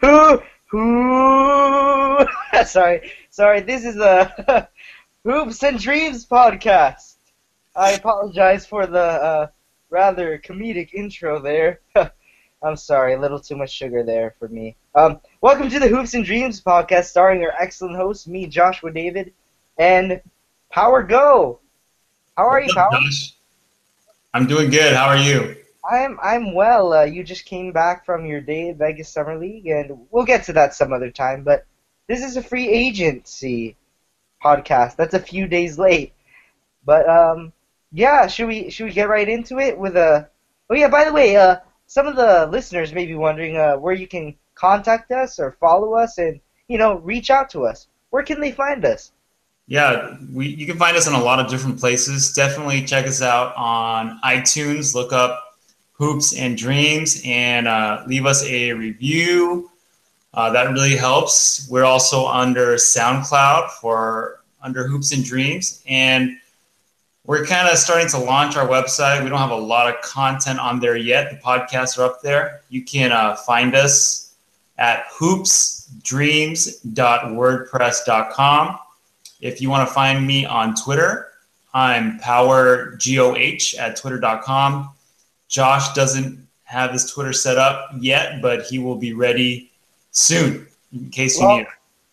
who, who, sorry, sorry. This is a Hoops and Dreams podcast. I apologize for the uh, rather comedic intro there. I'm sorry, a little too much sugar there for me. Um, welcome to the Hoops and Dreams podcast, starring our excellent host, me, Joshua David, and Power Go. How are you, Power? I'm doing good. How are you? I'm I'm well. Uh, you just came back from your day at Vegas Summer League, and we'll get to that some other time. But this is a free agency podcast. That's a few days late. But um, yeah, should we should we get right into it with a? Oh yeah, by the way, uh, some of the listeners may be wondering uh, where you can contact us or follow us, and you know, reach out to us. Where can they find us? Yeah, we you can find us in a lot of different places. Definitely check us out on iTunes. Look up Hoops and Dreams and uh, leave us a review. Uh, that really helps. We're also under SoundCloud for under Hoops and Dreams, and we're kind of starting to launch our website. We don't have a lot of content on there yet. The podcasts are up there. You can uh, find us at hoopsdreams.wordpress.com. If you want to find me on Twitter, I'm powergoh at twitter.com. Josh doesn't have his Twitter set up yet, but he will be ready soon in case you Well- need it.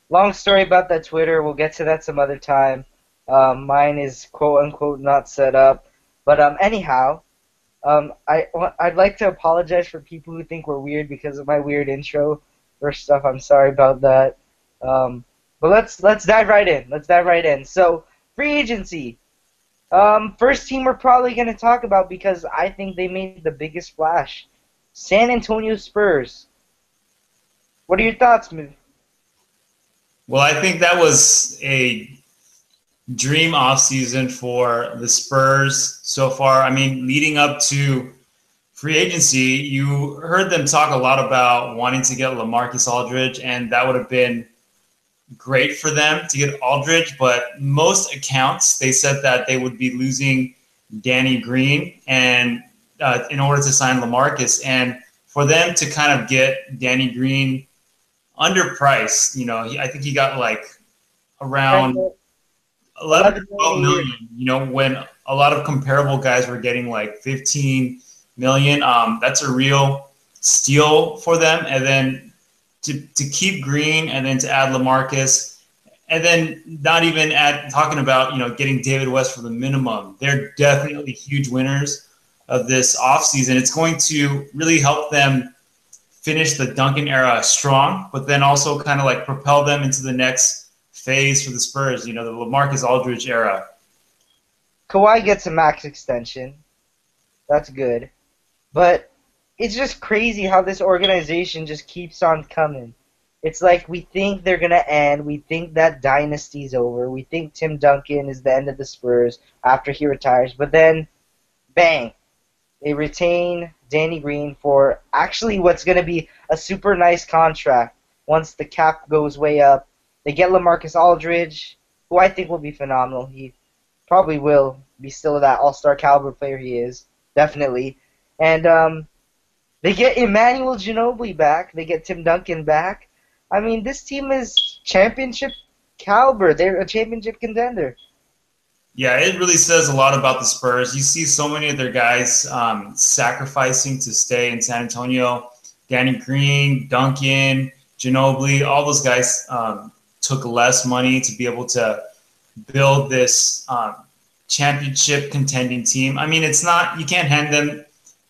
Long story about that Twitter. We'll get to that some other time. Um, mine is quote unquote not set up, but um, anyhow, um, I I'd like to apologize for people who think we're weird because of my weird intro or stuff. I'm sorry about that. Um, but let's let's dive right in. Let's dive right in. So free agency. Um, first team we're probably going to talk about because I think they made the biggest splash. San Antonio Spurs. What are your thoughts, Miv? Well, I think that was a dream offseason for the Spurs so far. I mean, leading up to free agency, you heard them talk a lot about wanting to get Lamarcus Aldridge, and that would have been great for them to get Aldridge. But most accounts, they said that they would be losing Danny Green and uh, in order to sign Lamarcus, and for them to kind of get Danny Green underpriced, you know, he, I think he got like around 11 to 12 million, you know, when a lot of comparable guys were getting like 15 million. Um, that's a real steal for them. And then to, to keep Green and then to add Lamarcus and then not even add talking about, you know, getting David West for the minimum. They're definitely huge winners of this offseason. It's going to really help them finish the Duncan era strong, but then also kind of like propel them into the next phase for the Spurs, you know, the Lamarcus Aldridge era. Kawhi gets a max extension. That's good. But it's just crazy how this organization just keeps on coming. It's like we think they're to end. We think that dynasty's over. We think Tim Duncan is the end of the Spurs after he retires. But then, bang, they retain Danny Green for actually what's to be a super nice contract once the cap goes way up. They get Lamarcus Aldridge, who I think will be phenomenal. He probably will be still that all-star caliber player he is, definitely. And um, they get Emmanuel Ginobili back. They get Tim Duncan back. I mean, this team is championship caliber. They're a championship contender. Yeah, it really says a lot about the Spurs. You see so many of their guys um, sacrificing to stay in San Antonio. Danny Green, Duncan, Ginobili, all those guys um, took less money to be able to build this um, championship contending team. I mean, it's not you can't hand them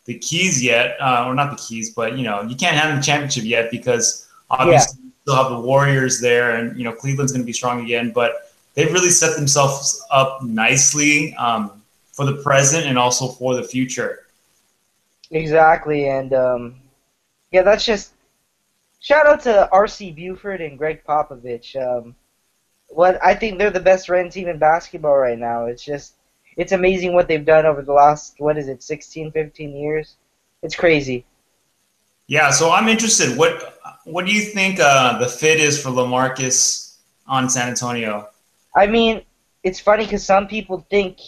the keys yet, uh, or not the keys, but you know you can't hand them the championship yet because obviously you still have the Warriors there, and you know Cleveland's going to be strong again. But they've really set themselves up nicely um, for the present and also for the future. Exactly, and um, yeah, that's just shout out to R.C. Buford and Gregg Popovich. Um, what I think they're the best run team in basketball right now. It's just it's amazing what they've done over the last what is it 16, 15 years. It's crazy. Yeah, so I'm interested. What what do you think uh, the fit is for Lamarcus on San Antonio? I mean, it's funny because some people think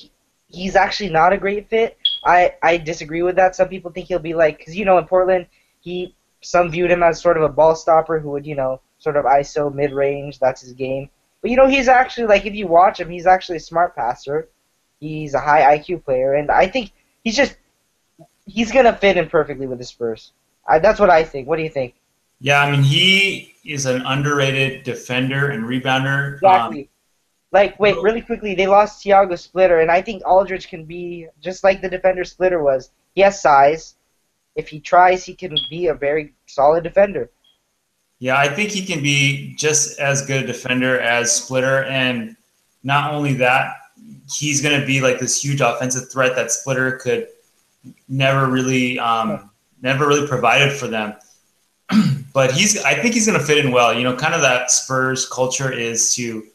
he's actually not a great fit. I, I disagree with that. Some people think he'll be like, because you know, in Portland, he some viewed him as sort of a ball stopper who would, you know, sort of ISO mid range. That's his game. But you know, he's actually like if you watch him, he's actually a smart passer. He's a high IQ player, and I think he's just he's gonna fit in perfectly with the Spurs. I, that's what I think. What do you think? Yeah, I mean he is an underrated defender and rebounder. Exactly. Um, like, wait, really quickly, they lost Tiago Splitter, and I think Aldridge can be just like the defender Splitter was. He has size. If he tries, he can be a very solid defender. Yeah, I think he can be just as good a defender as Splitter, and not only that, he's going to be like this huge offensive threat that Splitter could never really, um, never really provided for them. but he's, I think he's going to fit in well. You know, kind of that Spurs culture is to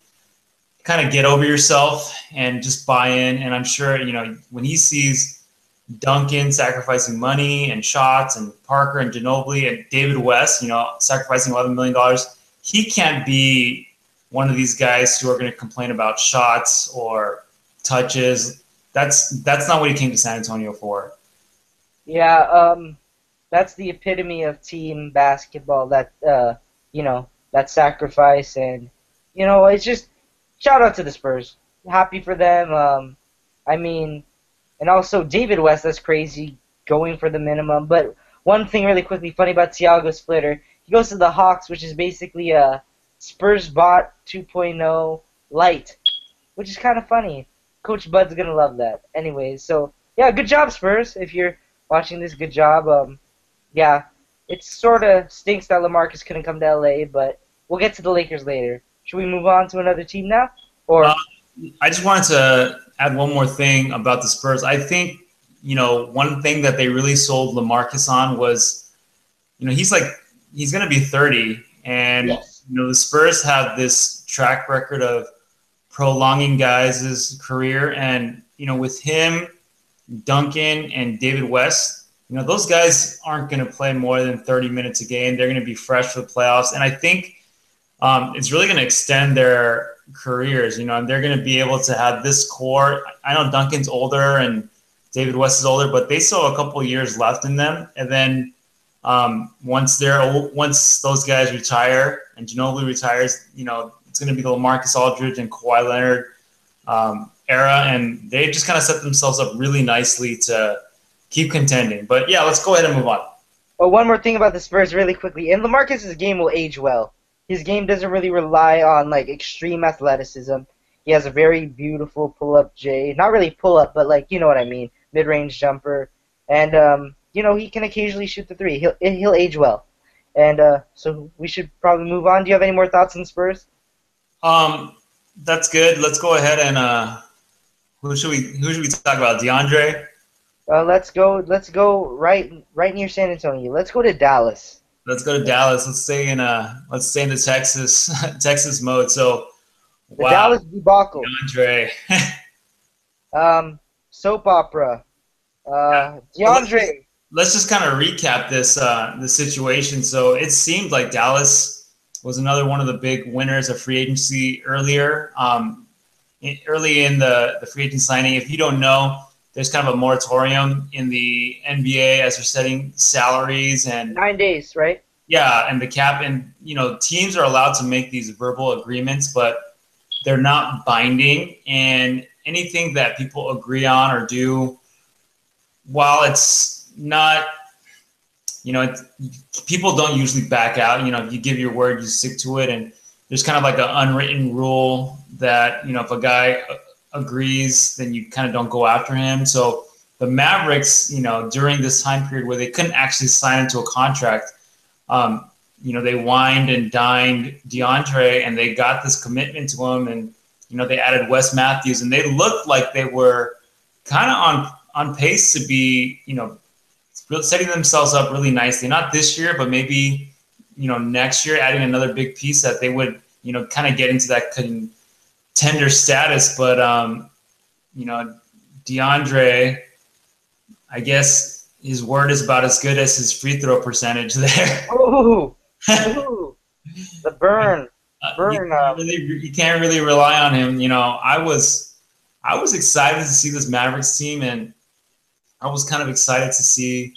kind of get over yourself and just buy in. And I'm sure, you know, when he sees Duncan sacrificing money and shots and Parker and Ginobili and David West, you know, sacrificing $11 million, he can't be one of these guys who are going to complain about shots or touches. That's that's not what he came to San Antonio for. Yeah, um, that's the epitome of team basketball. That uh, you know, that sacrifice and you know, it's just shout out to the Spurs. Happy for them. Um, I mean, and also David West. That's crazy going for the minimum. But one thing really quickly funny about Tiago Splitter, he goes to the Hawks, which is basically a Spurs bot 2.0 light, which is kind of funny. Coach Bud's gonna love that. Anyways, so yeah, good job Spurs. If you're watching this, good job. Um, yeah, it sort of stinks that LaMarcus couldn't come to LA, but we'll get to the Lakers later. Should we move on to another team now? Or uh, I just wanted to add one more thing about the Spurs. I think you know one thing that they really sold LaMarcus on was, you know, he's like he's going to be 30, and yes. you know the Spurs have this track record of prolonging guys' career, and you know with him, Duncan and David West, you know those guys aren't going to play more than 30 minutes a game. They're going to be fresh for the playoffs, and I think um, it's really going to extend their careers, you know, and they're going to be able to have this core. I know Duncan's older and David West is older, but they still have a couple years left in them. And then um, once they're once those guys retire and Ginobili retires, you know, it's going to be LaMarcus Aldridge and Kawhi Leonard um, era, and they just kind of set themselves up really nicely to keep contending. But yeah, let's go ahead and move on. Well, one more thing about the Spurs, really quickly, and LaMarcus's game will age well his game doesn't really rely on like extreme athleticism. He has a very beautiful pull-up J, not really pull-up, but like you know what I mean, mid-range jumper, and um, you know he can occasionally shoot the three. He'll he'll age well, and uh, so we should probably move on. Do you have any more thoughts on Spurs? Um, that's good. Let's go ahead and uh, who should we who should we talk about? DeAndre. Uh, let's go. Let's go right right near San Antonio. Let's go to Dallas. Let's go to Dallas. Let's stay in uh let's stay in the Texas Texas mode. So the wow. Dallas debacle. DeAndre. um soap opera. Uh DeAndre. Let's just kind of recap this uh the situation. So it seemed like Dallas was another one of the big winners of free agency earlier. Um early in the, the free agent signing. If you don't know, there's kind of a moratorium in the NBA as they're setting salaries and nine days, right? Yeah, and the cap and you know teams are allowed to make these verbal agreements, but they're not binding. And anything that people agree on or do, while it's not, you know, people don't usually back out. You know, if you give your word, you stick to it, and there's kind of like an unwritten rule that you know if a guy agrees, then you kind of don't go after him. So the Mavericks, you know, during this time period where they couldn't actually sign into a contract, um, you know, they wined and dined DeAndre and they got this commitment to him. And, you know, they added Wes Matthews and they looked like they were kind of on, on pace to be, you know, setting themselves up really nicely. Not this year, but maybe, you know, next year, adding another big piece that they would, you know, kind of get into that con- tender status, but um, you know, DeAndre, I guess his word is about as good as his free throw percentage there. Ooh, ooh the burn, uh, burn. You can't, really, you can't really rely on him. You know, I was, I was excited to see this Mavericks team, and I was kind of excited to see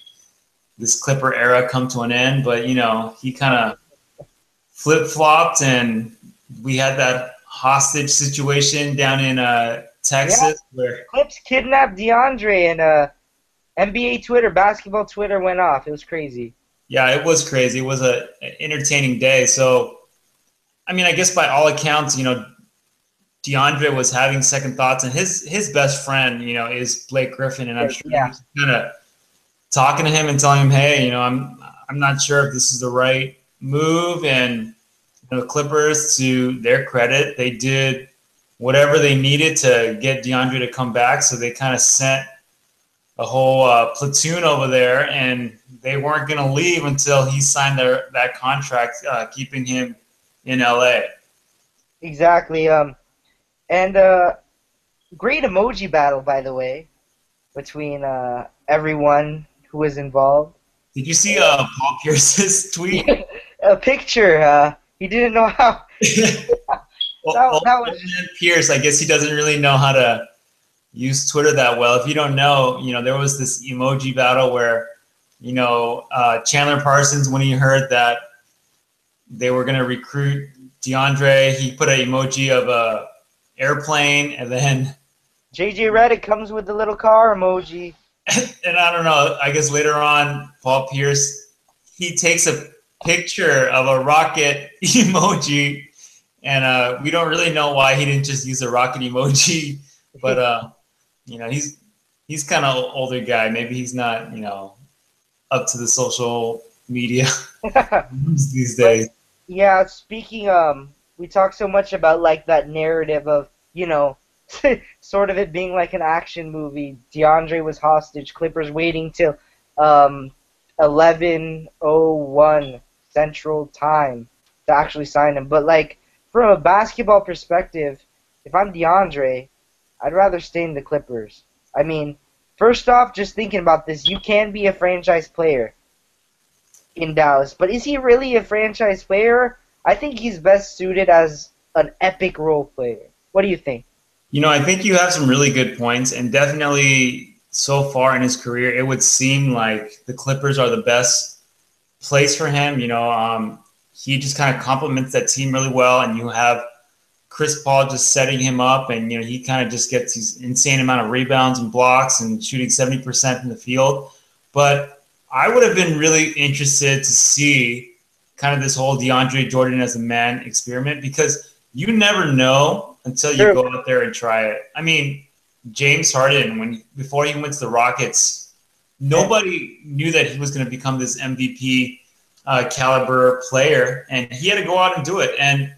this Clipper era come to an end. But you know, he kind of flip flopped, and we had that hostage situation down in uh, Texas yeah. where Clips kidnapped DeAndre, and uh, NBA Twitter, basketball Twitter went off. It was crazy. Yeah, it was crazy. It was a an entertaining day. So, I mean, I guess by all accounts, you know, DeAndre was having second thoughts, and his his best friend, you know, is Blake Griffin, and I'm sure yeah. kind of talking to him and telling him, hey, you know, I'm I'm not sure if this is the right move, and you know, Clippers, to their credit, they did whatever they needed to get DeAndre to come back. So they kind of sent a whole uh, platoon over there, and they weren't going to leave until he signed their that contract, uh, keeping him in LA. Exactly. Um, and uh, great emoji battle, by the way, between uh, everyone who was involved. Did you see uh, Paul Pierce's tweet? a picture. Uh, he didn't know how. well, that, that was Pierce. I guess he doesn't really know how to use Twitter that well. If you don't know, you know, there was this emoji battle where, you know, uh, Chandler Parsons, when he heard that they were going to recruit DeAndre, he put an emoji of a airplane, and then JJ Redick comes with the little car emoji. and I don't know. I guess later on, Paul Pierce he takes a picture of a rocket emoji, and uh, we don't really know why he didn't just use a rocket emoji. But uh, you know, he's he's kind of older guy. Maybe he's not you know up to the social media these days. yeah, speaking um, we talk so much about like that narrative of you know. sort of it being like an action movie. DeAndre was hostage. Clippers waiting till um, 11:01 Central Time to actually sign him. But like from a basketball perspective, if I'm DeAndre, I'd rather stay in the Clippers. I mean, first off, just thinking about this, you can be a franchise player in Dallas, but is he really a franchise player? I think he's best suited as an epic role player. What do you think? You know, I think you have some really good points, and definitely so far in his career, it would seem like the Clippers are the best place for him. You know, um, he just kind of complements that team really well, and you have Chris Paul just setting him up, and you know he kind of just gets these insane amount of rebounds and blocks and shooting seventy percent in the field. But I would have been really interested to see kind of this whole DeAndre Jordan as a man experiment because you never know until you sure. go out there and try it. I mean, James Harden, when before he went to the Rockets, nobody knew that he was going to become this MVP uh, caliber player, and he had to go out and do it. And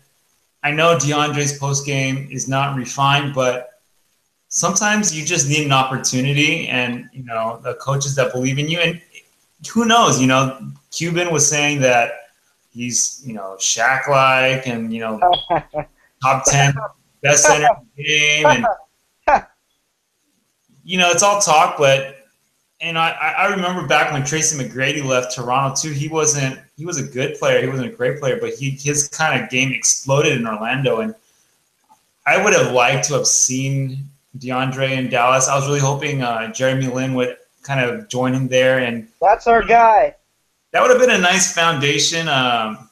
I know DeAndre's post game is not refined, but sometimes you just need an opportunity, and you know the coaches that believe in you. And who knows? You know, Cuban was saying that he's you know Shaq like, and you know top ten best center in the game, and you know, it's all talk, but and I, I remember back when Tracy McGrady left Toronto too. He wasn't he was a good player. He wasn't a great player, but he his kind of game exploded in Orlando, and I would have liked to have seen DeAndre in Dallas. I was really hoping uh, Jeremy Lin would kind of join him there, and that's our guy. That would have been a nice foundation um,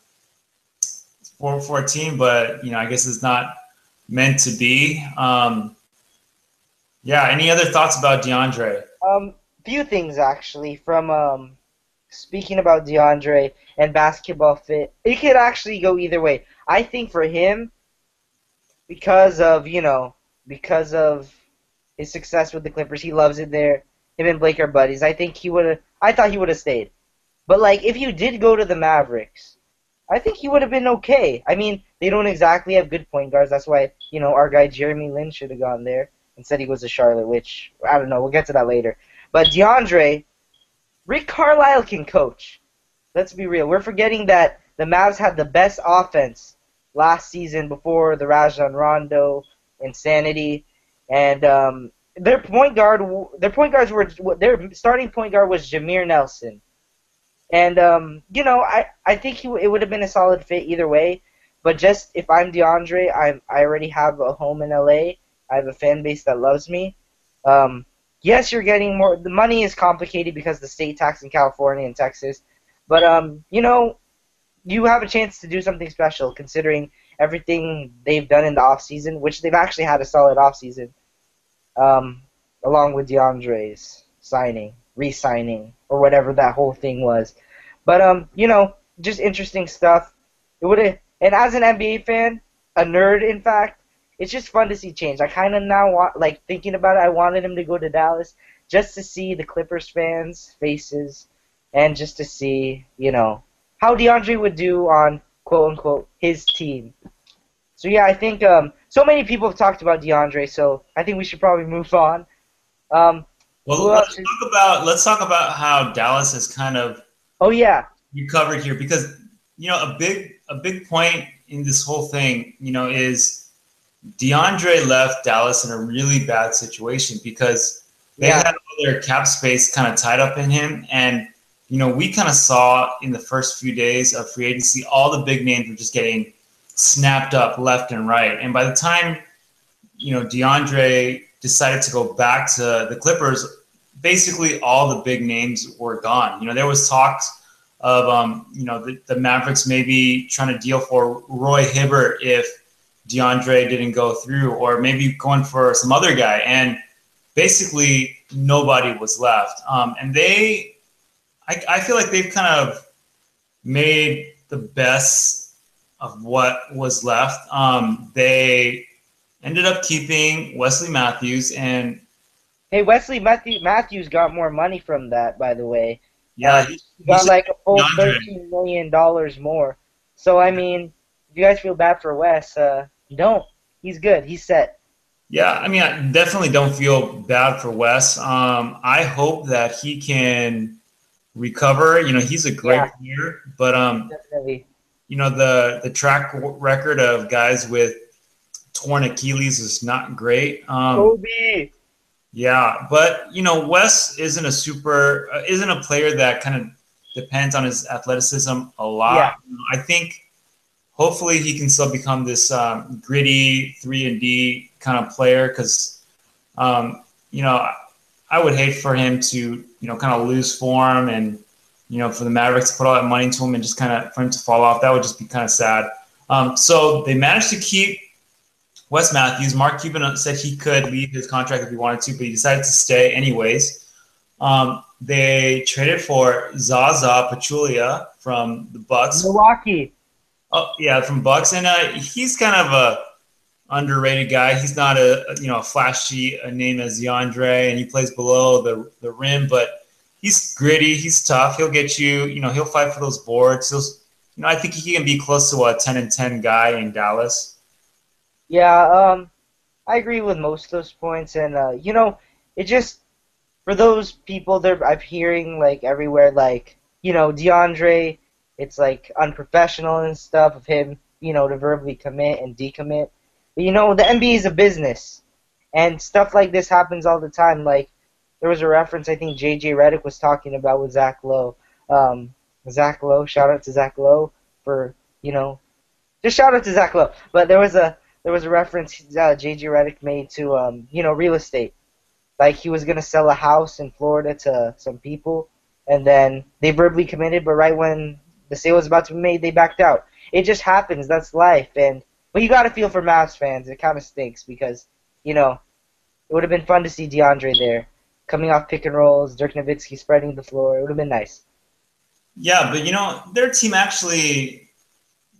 for for a team, but you know, I guess it's not meant to be. Um, yeah. Any other thoughts about DeAndre? Um, few things actually. From um, speaking about DeAndre and basketball fit, it could actually go either way. I think for him, because of you know, because of his success with the Clippers, he loves it there. Him and Blake are buddies. I think he would have. I thought he would have stayed. But like, if you did go to the Mavericks, I think he would have been okay. I mean, they don't exactly have good point guards. That's why you know our guy Jeremy Lin should have gone there and said he was a Charlotte, which I don't know. We'll get to that later. But DeAndre, Rick Carlisle can coach. Let's be real. We're forgetting that the Mavs had the best offense last season before the Rajon Rondo insanity, and um, their point guard, their point guards were their starting point guard was Jameer Nelson, and um, you know I I think he, it would have been a solid fit either way. But just if I'm DeAndre, I I already have a home in LA I have a fan base that loves me. Um, yes, you're getting more. The money is complicated because the state tax in California and Texas, but um, you know, you have a chance to do something special considering everything they've done in the off season, which they've actually had a solid off season. Um, along with DeAndre's signing, re-signing, or whatever that whole thing was. But um, you know, just interesting stuff. It would and as an NBA fan, a nerd, in fact, it's just fun to see change. I kind of now want, like, thinking about it, I wanted him to go to Dallas just to see the Clippers fans' faces and just to see, you know, how DeAndre would do on quote unquote his team. So yeah, I think um, so many people have talked about DeAndre, so I think we should probably move on. Um, well, let's talk about let's talk about how Dallas has kind of oh yeah recovered here because you know a big a big point in this whole thing, you know, is DeAndre left Dallas in a really bad situation because they yeah. had all their cap space kind of tied up in him. And, you know, we kind of saw in the first few days of free agency, all the big names were just getting snapped up left and right. And by the time, you know, DeAndre decided to go back to the Clippers, basically all the big names were gone. You know, there was talks of um, you know the, the Mavericks maybe trying to deal for Roy Hibbert if DeAndre didn't go through, or maybe going for some other guy, and basically nobody was left. Um, and they, I, I feel like they've kind of made the best of what was left. Um, they ended up keeping Wesley Matthews and. Hey, Wesley Matthew, Matthews got more money from that, by the way. Yeah, uh, he got like a full thirteen million dollars more. So I mean, if you guys feel bad for Wes, uh, don't. He's good. He's set. Yeah, I mean, I definitely don't feel bad for Wes. Um, I hope that he can recover. You know, he's a great yeah. player, but um, definitely. You know, the the track record of guys with torn Achilles is not great. Um, Kobe. Yeah, but you know, Wes isn't a super, uh, isn't a player that kind of depends on his athleticism a lot. Yeah. I think hopefully he can still become this um, gritty three and D kind of player because, um, you know, I would hate for him to, you know, kind of lose form and, you know, for the Mavericks to put all that money into him and just kind of for him to fall off. That would just be kind of sad. Um, so they managed to keep Wes Matthews. Mark Cuban said he could leave his contract if he wanted to, but he decided to stay anyways. Um, they traded for Zaza Pachulia from the Bucks. Milwaukee. Oh yeah, from Bucks, and uh, he's kind of a underrated guy. He's not a you know a flashy a name as DeAndre, and he plays below the the rim, but he's gritty. He's tough. He'll get you. You know, he'll fight for those boards. He'll, you know, I think he can be close to a ten and ten guy in Dallas. Yeah, um, I agree with most of those points, and uh, you know, it just for those people that I'm hearing like everywhere, like you know, DeAndre, it's like unprofessional and stuff of him, you know, to verbally commit and decommit. But you know, the NBA is a business, and stuff like this happens all the time. Like there was a reference I think JJ Redick was talking about with Zach Lowe. Um, Zach Lowe, shout out to Zach Lowe for you know, just shout out to Zach Lowe. But there was a there was a reference uh, JJ Redick made to um, you know real estate. Like he was gonna sell a house in Florida to some people, and then they verbally committed, but right when the sale was about to be made, they backed out. It just happens. That's life. And but you gotta feel for Mavs fans. It kind of stinks because you know it would have been fun to see DeAndre there, coming off pick and rolls, Dirk Nowitzki spreading the floor. It would have been nice. Yeah, but you know their team actually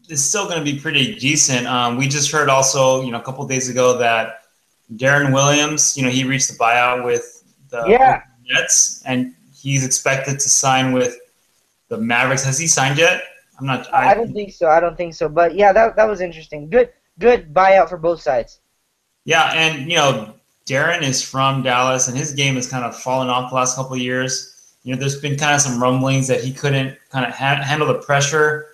is still going to be pretty decent. Um, we just heard also, you know, a couple days ago that Deron Williams, you know, he reached the buyout with the yeah. Nets, and he's expected to sign with the Mavericks. Has he signed yet? I'm not. I, I don't think so. I don't think so. But yeah, that that was interesting. Good, good buyout for both sides. Yeah, and you know, Deron is from Dallas, and his game has kind of fallen off the last couple of years. You know, there's been kind of some rumblings that he couldn't kind of ha- handle the pressure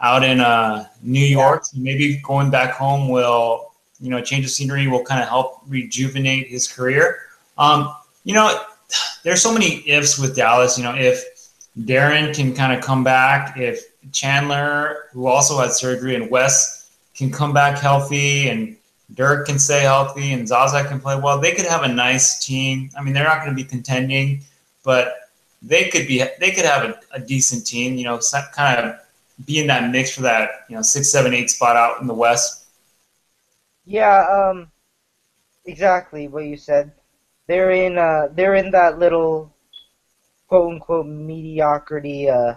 out in uh, New York. Yeah. maybe going back home will, you know, change of scenery will kind of help rejuvenate his career. Um, you know, there's so many ifs with Dallas. You know, if Deron can kind of come back, if Chandler, who also had surgery, and Wes can come back healthy, and Dirk can stay healthy and Zaza can play well, they could have a nice team. I mean, they're not going to be contending, but they could be. They could have a, a decent team. You know, kind of be in that mix for that. You know, six, seven, eight spot out in the West. Yeah. Um. Exactly what you said. They're in. Uh. They're in that little, quote unquote, mediocrity. Uh.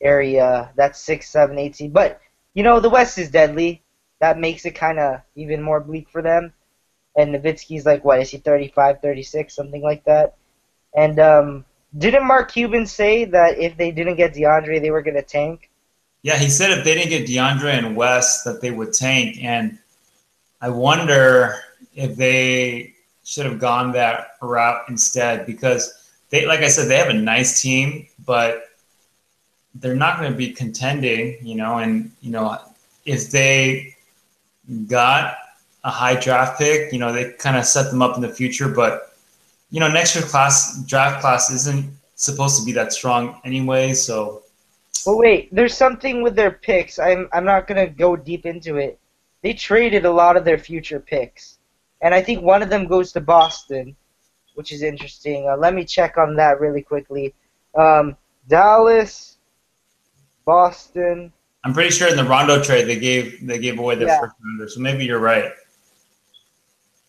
Area. That's six, seven, eight seed. But you know, the West is deadly that makes it kind of even more bleak for them. And Nowitzki's like, what, is he 35, 36, something like that? And um, didn't Mark Cuban say that if they didn't get DeAndre, they were going to tank? Yeah, he said if they didn't get DeAndre and Wes, that they would tank. And I wonder if they should have gone that route instead because they, like I said, they have a nice team, but they're not going to be contending, you know. And you know, if they got a high draft pick, you know, they kind of set them up in the future. But, you know, next year class draft class isn't supposed to be that strong anyway. So. Well, wait. There's something with their picks. I'm I'm not gonna go deep into it. They traded a lot of their future picks, and I think one of them goes to Boston, which is interesting. Uh, let me check on that really quickly. Um, Dallas, Boston, I'm pretty sure in the Rondo trade they gave they gave away their yeah. first rounder, so maybe you're right.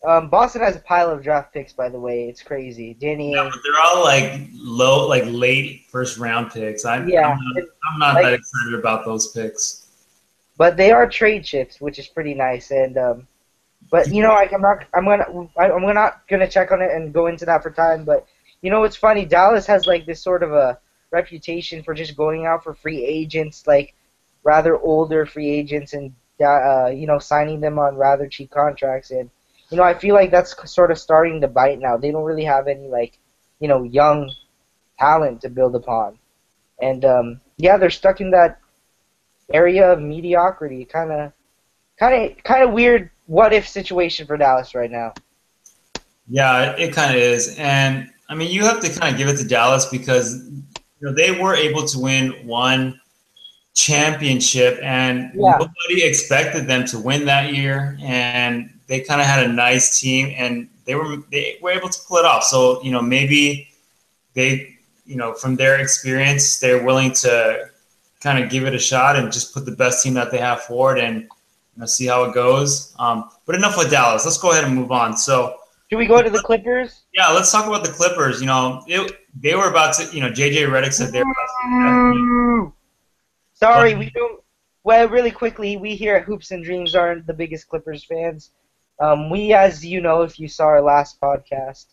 Um, Boston has a pile of draft picks, by the way. It's crazy. Danny. Yeah, but they're all like low, like late first round picks. I'm, yeah, I'm not, I'm not like, that excited about those picks. But they are trade chips, which is pretty nice. And um, but you know, like, I'm not, I'm gonna, I'm not gonna check on it and go into that for time. But you know, it's funny. Dallas has like this sort of a reputation for just going out for free agents, like rather older free agents and uh, you know signing them on rather cheap contracts and you know I feel like that's sort of starting to bite now. They don't really have any like you know young talent to build upon, and um, yeah, they're stuck in that area of mediocrity. Kind of, kind of, kind of weird. What if situation for Dallas right now? Yeah, it kind of is, and I mean you have to kind of give it to Dallas because you know they were able to win one championship, and yeah. nobody expected them to win that year. And they kind of had a nice team, and they were they were able to pull it off. So you know maybe they you know from their experience they're willing to kind of give it a shot and just put the best team that they have forward and you know, see how it goes. Um, but enough with Dallas. Let's go ahead and move on. So. Do we go to the Clippers? Yeah, let's talk about the Clippers. You know, it, they were about to. You know, JJ Redick said they were about to. Sorry, we don't. Well, really quickly, we here at Hoops and Dreams aren't the biggest Clippers fans. Um, we, as you know, if you saw our last podcast,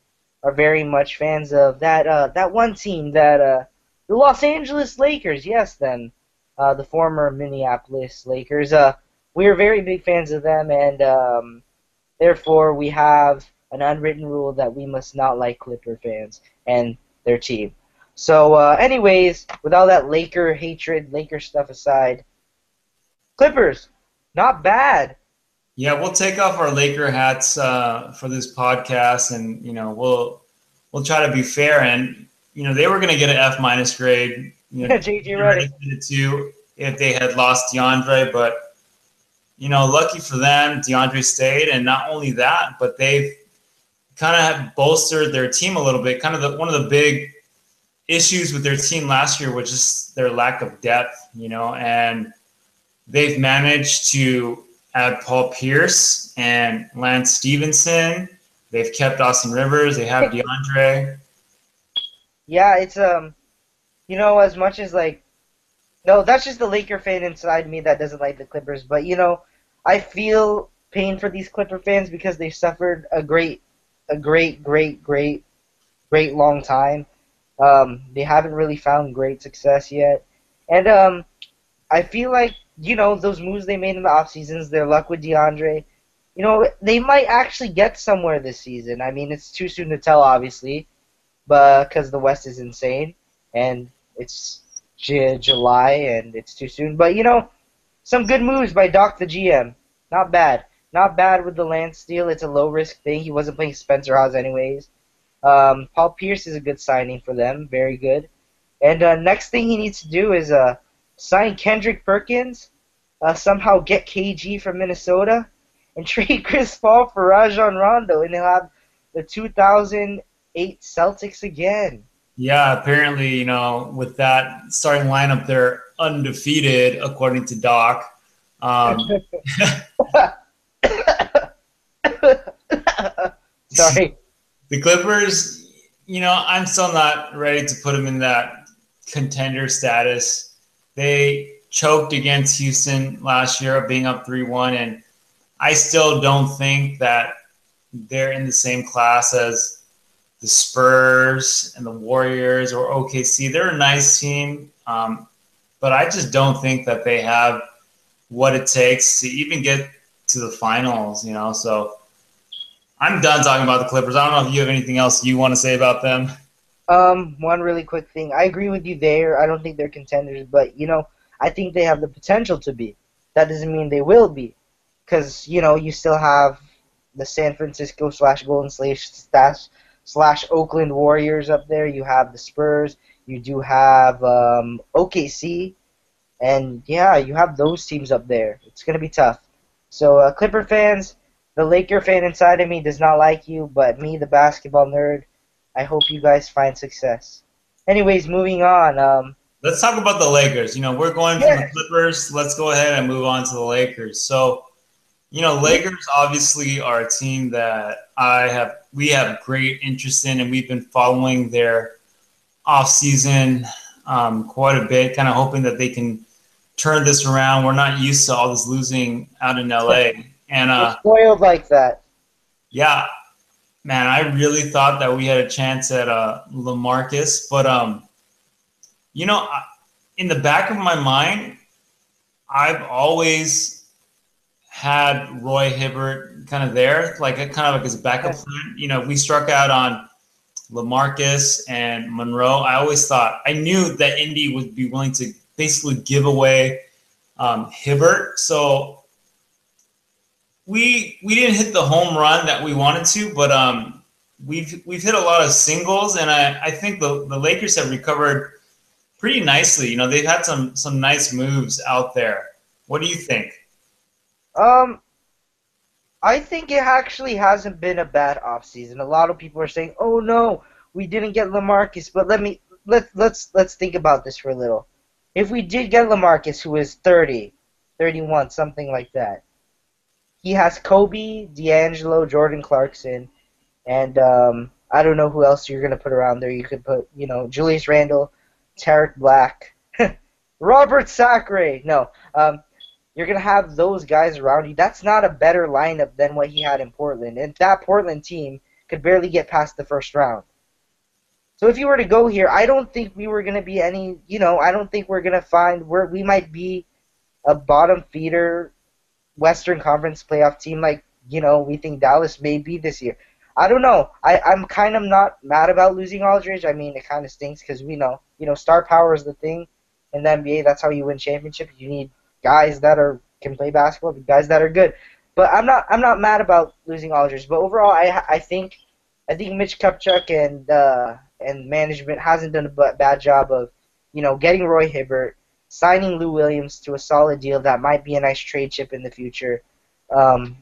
are very much fans of that uh, that one team, that uh, the Los Angeles Lakers. Yes, then uh, the former Minneapolis Lakers. Uh, we are very big fans of them, and um, therefore we have an unwritten rule that we must not like Clipper fans and their team. So, uh, anyways, with all that Laker hatred, Laker stuff aside, Clippers, not bad. Yeah, we'll take off our Laker hats uh, for this podcast, and you know we'll we'll try to be fair. And you know they were going to get an F minus grade. You know, yeah, JJ too if they had lost DeAndre, but you know, lucky for them, DeAndre stayed, and not only that, but they've kind of bolstered their team a little bit. Kind of the one of the big issues with their team last year was just their lack of depth, you know, and they've managed to add Paul Pierce and Lance Stephenson. They've kept Austin Rivers. They have DeAndre. Yeah, it's um, you know, as much as like, no, that's just the Laker fan inside me that doesn't like the Clippers. But you know, I feel pain for these Clipper fans because they suffered a great, a great, great, great, great long time um, they haven't really found great success yet, and um, I feel like you know those moves they made in the off seasons, their luck with DeAndre, you know they might actually get somewhere this season. I mean, it's too soon to tell, obviously, but because the West is insane and it's J- July and it's too soon. But you know, some good moves by Doc the GM. Not bad. Not bad with the Lance deal. It's a low risk thing. He wasn't playing Spencer Hawes anyways. Um, Paul Pierce is a good signing for them, very good. And uh, next thing he needs to do is uh, sign Kendrick Perkins, uh, somehow get KG from Minnesota, and trade Chris Paul for Rajon Rondo, and they'll have the 2008 Celtics again. Yeah, apparently, you know, with that starting lineup, they're undefeated according to Doc. Um, Sorry. The Clippers, you know, I'm still not ready to put them in that contender status. They choked against Houston last year, of being up 3 1, and I still don't think that they're in the same class as the Spurs and the Warriors or OKC. They're a nice team, um, but I just don't think that they have what it takes to even get to the finals, you know. So I'm done talking about the Clippers. I don't know if you have anything else you want to say about them. Um, one really quick thing. I agree with you there. I don't think they're contenders, but you know, I think they have the potential to be. That doesn't mean they will be, because you know you still have the San Francisco slash Golden slash slash Oakland Warriors up there. You have the Spurs. You do have um, OKC, and yeah, you have those teams up there. It's gonna be tough. So uh, Clipper fans, the Laker fan inside of me does not like you, but me, the basketball nerd, I hope you guys find success. Anyways, moving on. Um, Let's talk about the Lakers. You know, we're going from the Clippers. Let's go ahead and move on to the Lakers. So, you know, Lakers obviously are a team that I have we have great interest in, and we've been following their off season um, quite a bit, kind of hoping that they can turn this around. We're not used to all this losing out in LA, and uh, spoiled like that. Yeah, man, I really thought that we had a chance at uh, Lamarcus, but um, you know, in the back of my mind, I've always had Roy Hibbert kind of there, like a, kind of like his backup plan. You know, we struck out on Lamarcus and Monroe. I always thought I knew that Indy would be willing to basically give away um, Hibbert. So we we didn't hit the home run that we wanted to, but um, we've we've hit a lot of singles, and I, I think the, the Lakers have recovered pretty nicely. You know, they've had some some nice moves out there. What do you think? Um, I think it actually hasn't been a bad offseason. A lot of people are saying, "Oh no, we didn't get LaMarcus." But let me let let's let's think about this for a little. If we did get LaMarcus, who is 30, 31, something like that, he has Kobe, D'Angelo, Jordan Clarkson, and um, I don't know who else you're gonna put around there. You could put, you know, Julius Randle, Tarik Black, Robert Sacre. No, um, you're gonna have those guys around you. That's not a better lineup than what he had in Portland, and that Portland team could barely get past the first round. So if you were to go here, I don't think we were gonna be any. You know, I don't think we're gonna find where we might be a bottom feeder Western Conference playoff team like you know we think Dallas may be this year. I don't know. I, I'm kind of not mad about losing Aldridge. I mean, it kind of stinks because we know, you know, star power is the thing in the NBA. That's how you win championships. You need guys that are can play basketball, guys that are good. But I'm not I'm not mad about losing Aldridge. But overall, I I think I think Mitch Kupchak and uh, and management hasn't done a bad job of you know getting Roy Hibbert, signing Lou Williams to a solid deal that might be a nice trade chip in the future. Um,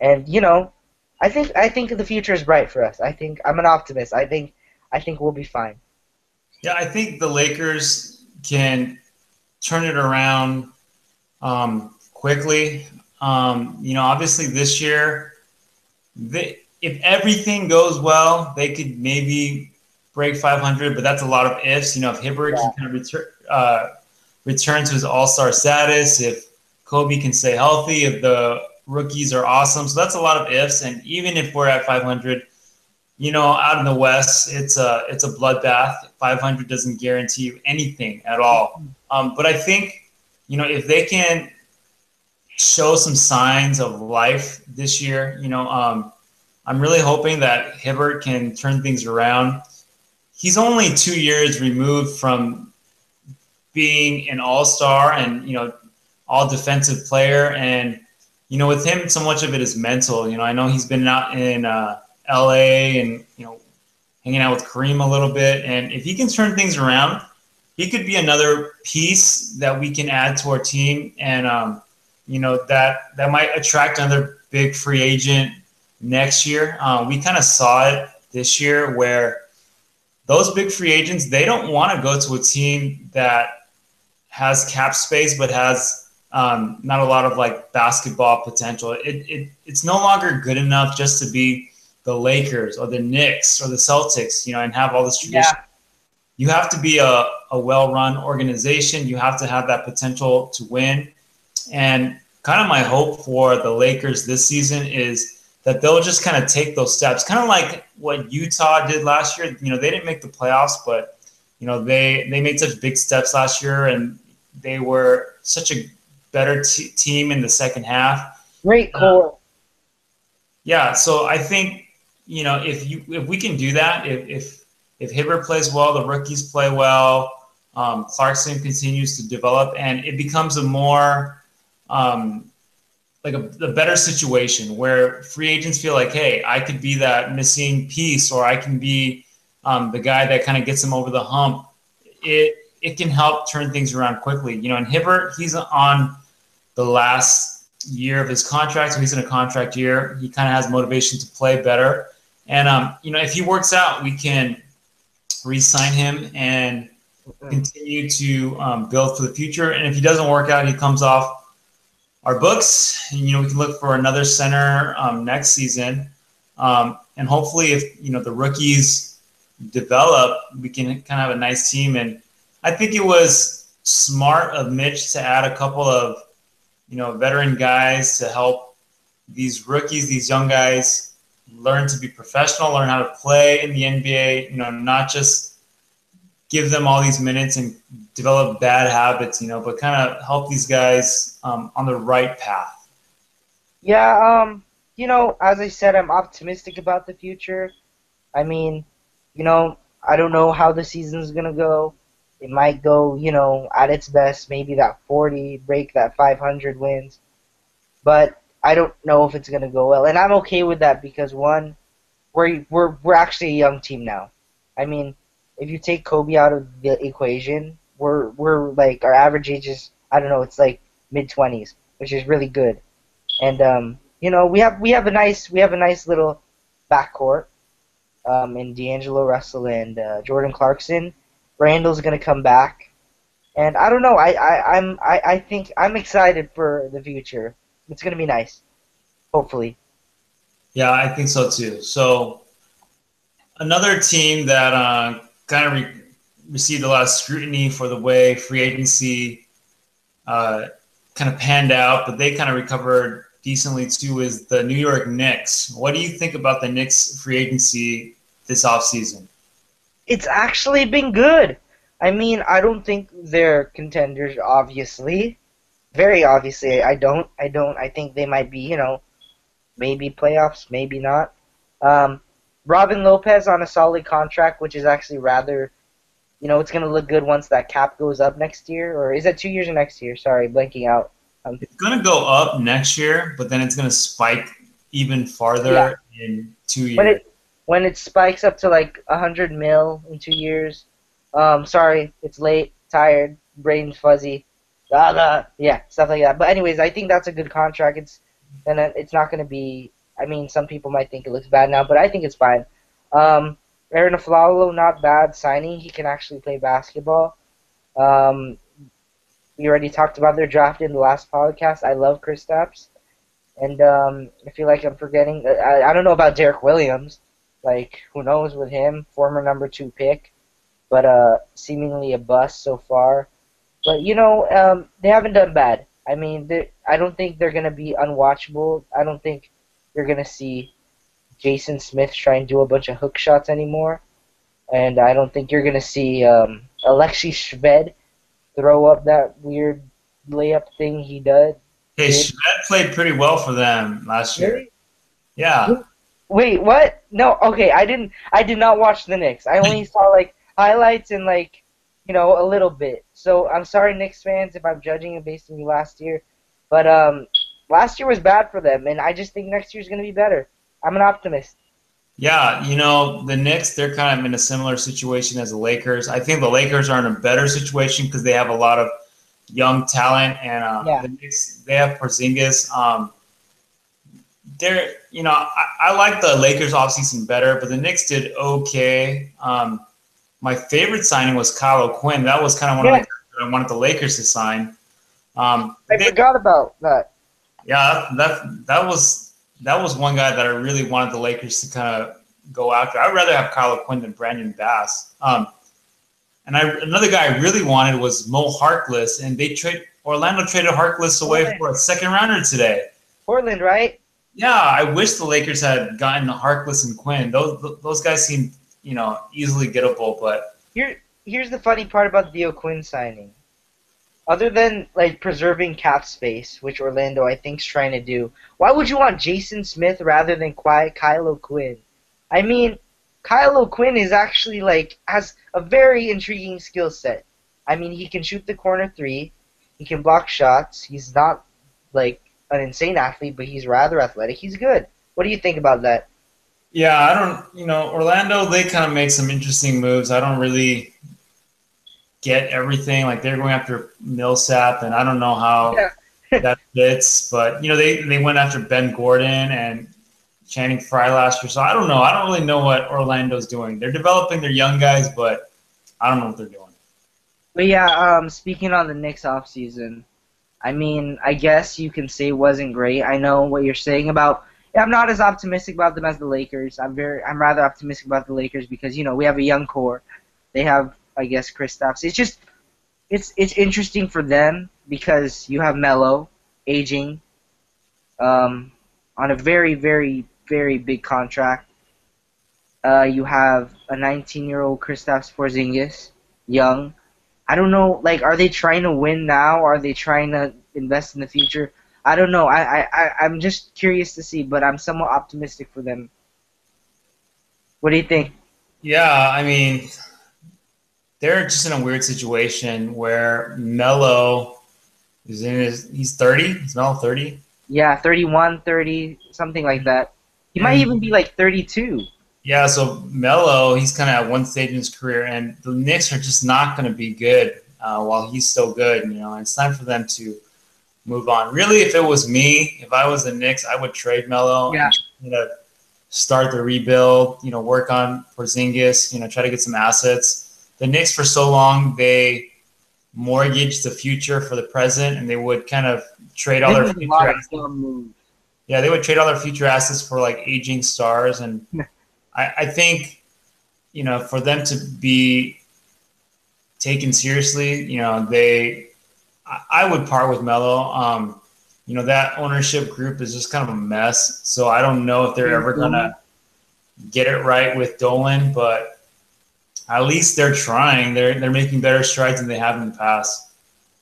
and you know, I think I think the future is bright for us. I think I'm an optimist. I think I think we'll be fine. Yeah, I think the Lakers can turn it around um, quickly. Um, you know, obviously this year, they, if everything goes well, they could maybe break 500, but that's a lot of ifs. You know, if Hibbert yeah. can kind of return uh, return to his All Star status, if Kobe can stay healthy, if the rookies are awesome, so that's a lot of ifs. And even if we're at 500, you know, out in the West, it's a it's a bloodbath. 500 doesn't guarantee you anything at all. Um, but I think you know, if they can show some signs of life this year, you know, um, I'm really hoping that Hibbert can turn things around. He's only two years removed from being an all-star and you know all defensive player. And you know with him so much of it is mental. You know i know he's been out in uh, la and you know hanging out with kareem a little bit. And if he can turn things around he could be another piece that we can add to our team, and um, you know that that might attract another big free agent next year. Uh, we kind of saw it this year where those big free agents they don't want to go to a team that has cap space but has um, not a lot of like basketball potential. It, it it's no longer good enough just to be the Lakers or the Knicks or the Celtics, you know, and have all this tradition. Yeah. You have to be a, a well-run organization. You have to have that potential to win. And kind of my hope for the Lakers this season is that they'll just kind of take those steps, kind of like what Utah did last year. You know, they didn't make the playoffs, but you know they they made such big steps last year, and they were such a better t- team in the second half. Great uh, core. Uh, yeah, so I think you know if you if we can do that, if if if Hibbert plays well, the rookies play well, um, Clarkson continues to develop, and it becomes a more um, like a, a, better situation where free agents feel like, hey, I could be that missing piece, or I can be um, the guy that kind of gets them over the hump. It it can help turn things around quickly. You know, and Hibbert, he's on the last year of his contract, so he's in a contract year. He kind of has motivation to play better, and um, you know, if he works out, we can re-sign him and continue to um, build for the future. And if he doesn't work out, he comes off our books. And, you know, we can look for another center um, next season. Um, and hopefully, if you know the rookies develop, we can kind of have a nice team. And I think it was smart of Mitch to add a couple of you know veteran guys to help these rookies, these young guys, learn to be professional, learn how to play in the NBA. You know, not just give them all these minutes and develop bad habits, you know, but kind of help these guys um, on the right path. Yeah, um, you know, as I said, I'm optimistic about the future. I mean, you know, I don't know how the season's gonna go. It might go, you know, at its best, maybe that 40, break that 500 wins. But I don't know if it's gonna go well, and I'm okay with that because one, we're we're we're actually a young team now. I mean, if you take Kobe out of the equation, we're we're like our average age is I don't know, it's like mid twenties, which is really good. And um, you know, we have we have a nice we have a nice little backcourt um, in D'Angelo Russell and uh, Jordan Clarkson. Randle's gonna come back, and I don't know. I, I I'm I, I think I'm excited for the future. It's gonna be nice, hopefully. Yeah, I think so too. So another team that uh, kind of re- received a lot of scrutiny for the way free agency uh, kind of panned out, but they kind of recovered decently too. Is the New York Knicks? What do you think about the Knicks free agency this offseason? It's actually been good. I mean, I don't think they're contenders, obviously. Very obviously, I don't. I don't. I think they might be, you know, maybe playoffs, maybe not. Um, Robin Lopez on a solid contract, which is actually rather, you know, it's going to look good once that cap goes up next year. Or is that two years or next year? Sorry, blanking out. Um, it's going to go up next year, but then it's going to spike even farther yeah. in two years. When it, spikes up to like 100 mil in two years, um, sorry, it's late, tired, brain fuzzy, blah, blah, yeah, stuff like that. But anyways, I think that's a good contract. It's and it's not going to be I mean, some people might think it looks bad now, but I think it's fine. Um, Arron Afflalo, not bad signing. He can actually play basketball. Um, we already talked about their draft in the last podcast. I love Kristaps. And um, I feel like I'm forgetting. I, I don't know about Deron Williams. Like, who knows with him? Former number two pick, but uh, seemingly a bust so far. But, you know, um, they haven't done bad. I mean, I don't think they're going to be unwatchable. I don't think you're gonna see Jason Smith try and do a bunch of hook shots anymore, and I don't think you're gonna see um, Alexei Shved throw up that weird layup thing he does. Hey, Shved played pretty well for them last year. Really? Yeah. Wait, what? No, okay, I didn't. I did not watch the Knicks. I only saw like highlights and like, you know, a little bit. So I'm sorry, Knicks fans, if I'm judging it based on you last year, but um, last year was bad for them, and I just think next year's going to be better. I'm an optimist. Yeah, you know, the Knicks, they're kind of in a similar situation as the Lakers. I think the Lakers are in a better situation because they have a lot of young talent, and um, yeah. the Knicks, they have Porzingis. Um, they're you know I, I like the Lakers offseason better, but the Knicks did okay. Um, my favorite signing was Kyle O'Quinn. That was kind of one Yeah. of the I wanted the Lakers to sign. Um, I they- forgot about that. yeah, that that was that was one guy that I really wanted the Lakers to kind of go after. I'd rather have Kyle O'Quinn than Brandon Bass. Um, and I, another guy I really wanted was Mo Harkless, and they trade Orlando traded Harkless away Right. for a second rounder today. Portland, right? Yeah, I wish the Lakers had gotten Harkless and Quinn. Those those guys seem you know easily gettable, but Here, here's the funny part about the O'Quinn signing. Other than like preserving cap space, which Orlando I think's trying to do, why would you want Jason Smith rather than Ky- Kyle O'Quinn? I mean, Kyle O'Quinn is actually like has a very intriguing skill set. I mean, he can shoot the corner three, he can block shots. He's not like an insane athlete, but he's rather athletic. He's good. What do you think about that? Yeah, I don't. You know, Orlando they kind of make some interesting moves. I don't really get everything. Like they're going after Millsap, and I don't know how Yeah. that fits. But you know, they they went after Ben Gordon and Channing Frye last year. So I don't know. I don't really know what Orlando's doing. They're developing their young guys, but I don't know what they're doing. But yeah, um, speaking on the Knicks offseason, I mean, I guess you can say wasn't great. I know what you're saying about. I'm not as optimistic about them as the Lakers. I'm very, I'm rather optimistic about the Lakers because you know we have a young core. They have, I guess, Kristaps. It's just, it's it's interesting for them because you have Melo aging, um, on a very very very big contract. Uh, you have a 19 year old Kristaps Porzingis, young. I don't know. Like, are they trying to win now? Are they trying to invest in the future? I don't know. I, I, I I'm just curious to see, but I'm somewhat optimistic for them. What do you think? Yeah, I mean, they're just in a weird situation where Melo is in his. He's thirty. Is Melo thirty? Yeah, 31, 30, something like that. He might hmm. even be like 32. Yeah, so Melo, he's kind of at one stage in his career, and the Knicks are just not going to be good uh, while he's still good. You know, and it's time for them to move on. Really, if it was me, if I was the Knicks, I would trade Melo. Yeah. And, you know, start the rebuild. You know, work on Porzingis. You know, try to get some assets. The Knicks for so long they mortgaged the future for the present, and they would kind of trade all their future assets yeah, they would trade all their future assets for like aging stars, and I, I think you know for them to be taken seriously, you know they I, I would part with Melo. Um, you know that ownership group is just kind of a mess, so I don't know if they're ever gonna get it right with Dolan, but at least they're trying. They're they're making better strides than they have in the past.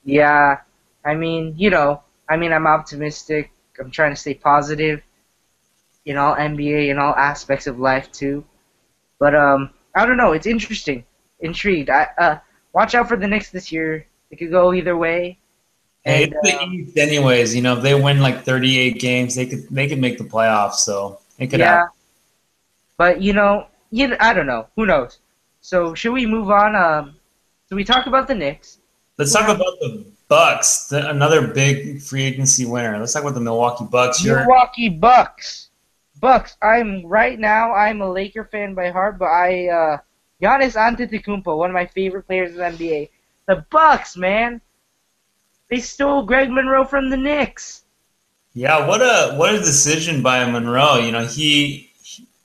Yeah, I mean, you know, I mean, I'm optimistic. I'm trying to stay positive in all NBA and all aspects of life too. But um, I don't know. It's interesting, intrigued. I uh, watch out for the Knicks this year. It could go either way. Hey, And, it's the um, East anyways, you know, if they win like 38 games, they could they could make the playoffs. So it could yeah, happen. but you know, you I don't know. Who knows? So should we move on? Um, so we talk about the Knicks. Let's talk about the Bucks, the, another big free agency winner. Let's talk about the Milwaukee Bucks. Milwaukee Bucks. Bucks. I'm right now. I'm a Laker fan by heart, but I uh, Giannis Antetokounmpo, one of my favorite players in the NBA. The Bucks, man. They stole Greg Monroe from the Knicks. yeah, what a what a decision by Monroe. You know, he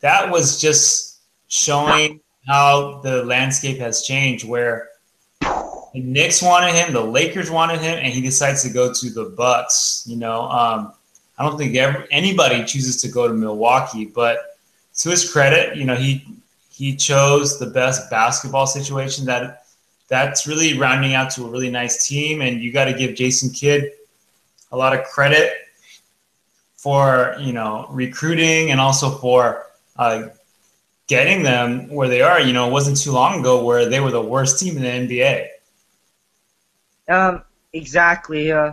that was just showing how the landscape has changed. Where the Knicks wanted him, the Lakers wanted him, and he decides to go to the Bucks. You know, um, I don't think ever, anybody chooses to go to Milwaukee, but to his credit, you know, he he chose the best basketball situation that that's really rounding out to a really nice team, and you got to give Jason Kidd a lot of credit for you know recruiting and also for uh, getting them where they are. You know, it wasn't too long ago where they were the worst team in the NBA. Um, exactly. Uh,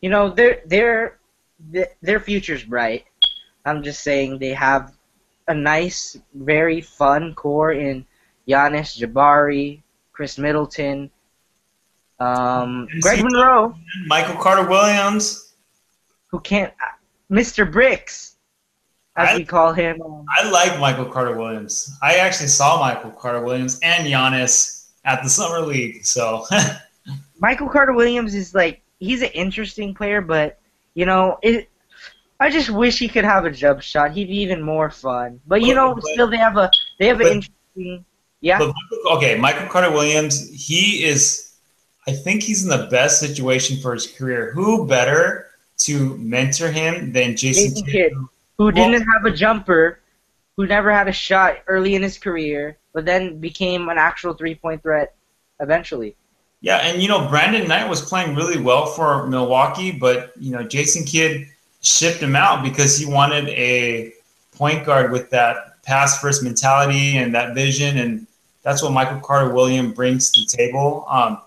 you know, their their th- their future's bright. I'm just saying they have a nice, very fun core in Giannis, Jabari, Khris Middleton, um, Greg Monroe, Michael Carter Williams. who can't, Mr. Bricks. as I- we call him. Um, I like Michael Carter Williams. I actually saw Michael Carter Williams and Giannis at the summer league. So Michael Carter Williams is like he's an interesting player, but you know it. I just wish he could have a jump shot. He'd be even more fun. But you know, but- still they have a they have but- an interesting. Yeah, But Michael- okay, Michael Carter Williams, he is. I think he's in the best situation for his career. Who better to mentor him than Jason, Jason Kidd? Who- well- didn't have a jumper, who never had a shot early in his career, but then became an actual three point threat eventually. Yeah, and you know Brandon Knight was playing really well for Milwaukee, but you know Jason Kidd shipped him out because he wanted a point guard with that pass first mentality and that vision, and that's what Michael Carter Williams brings to the table. Um,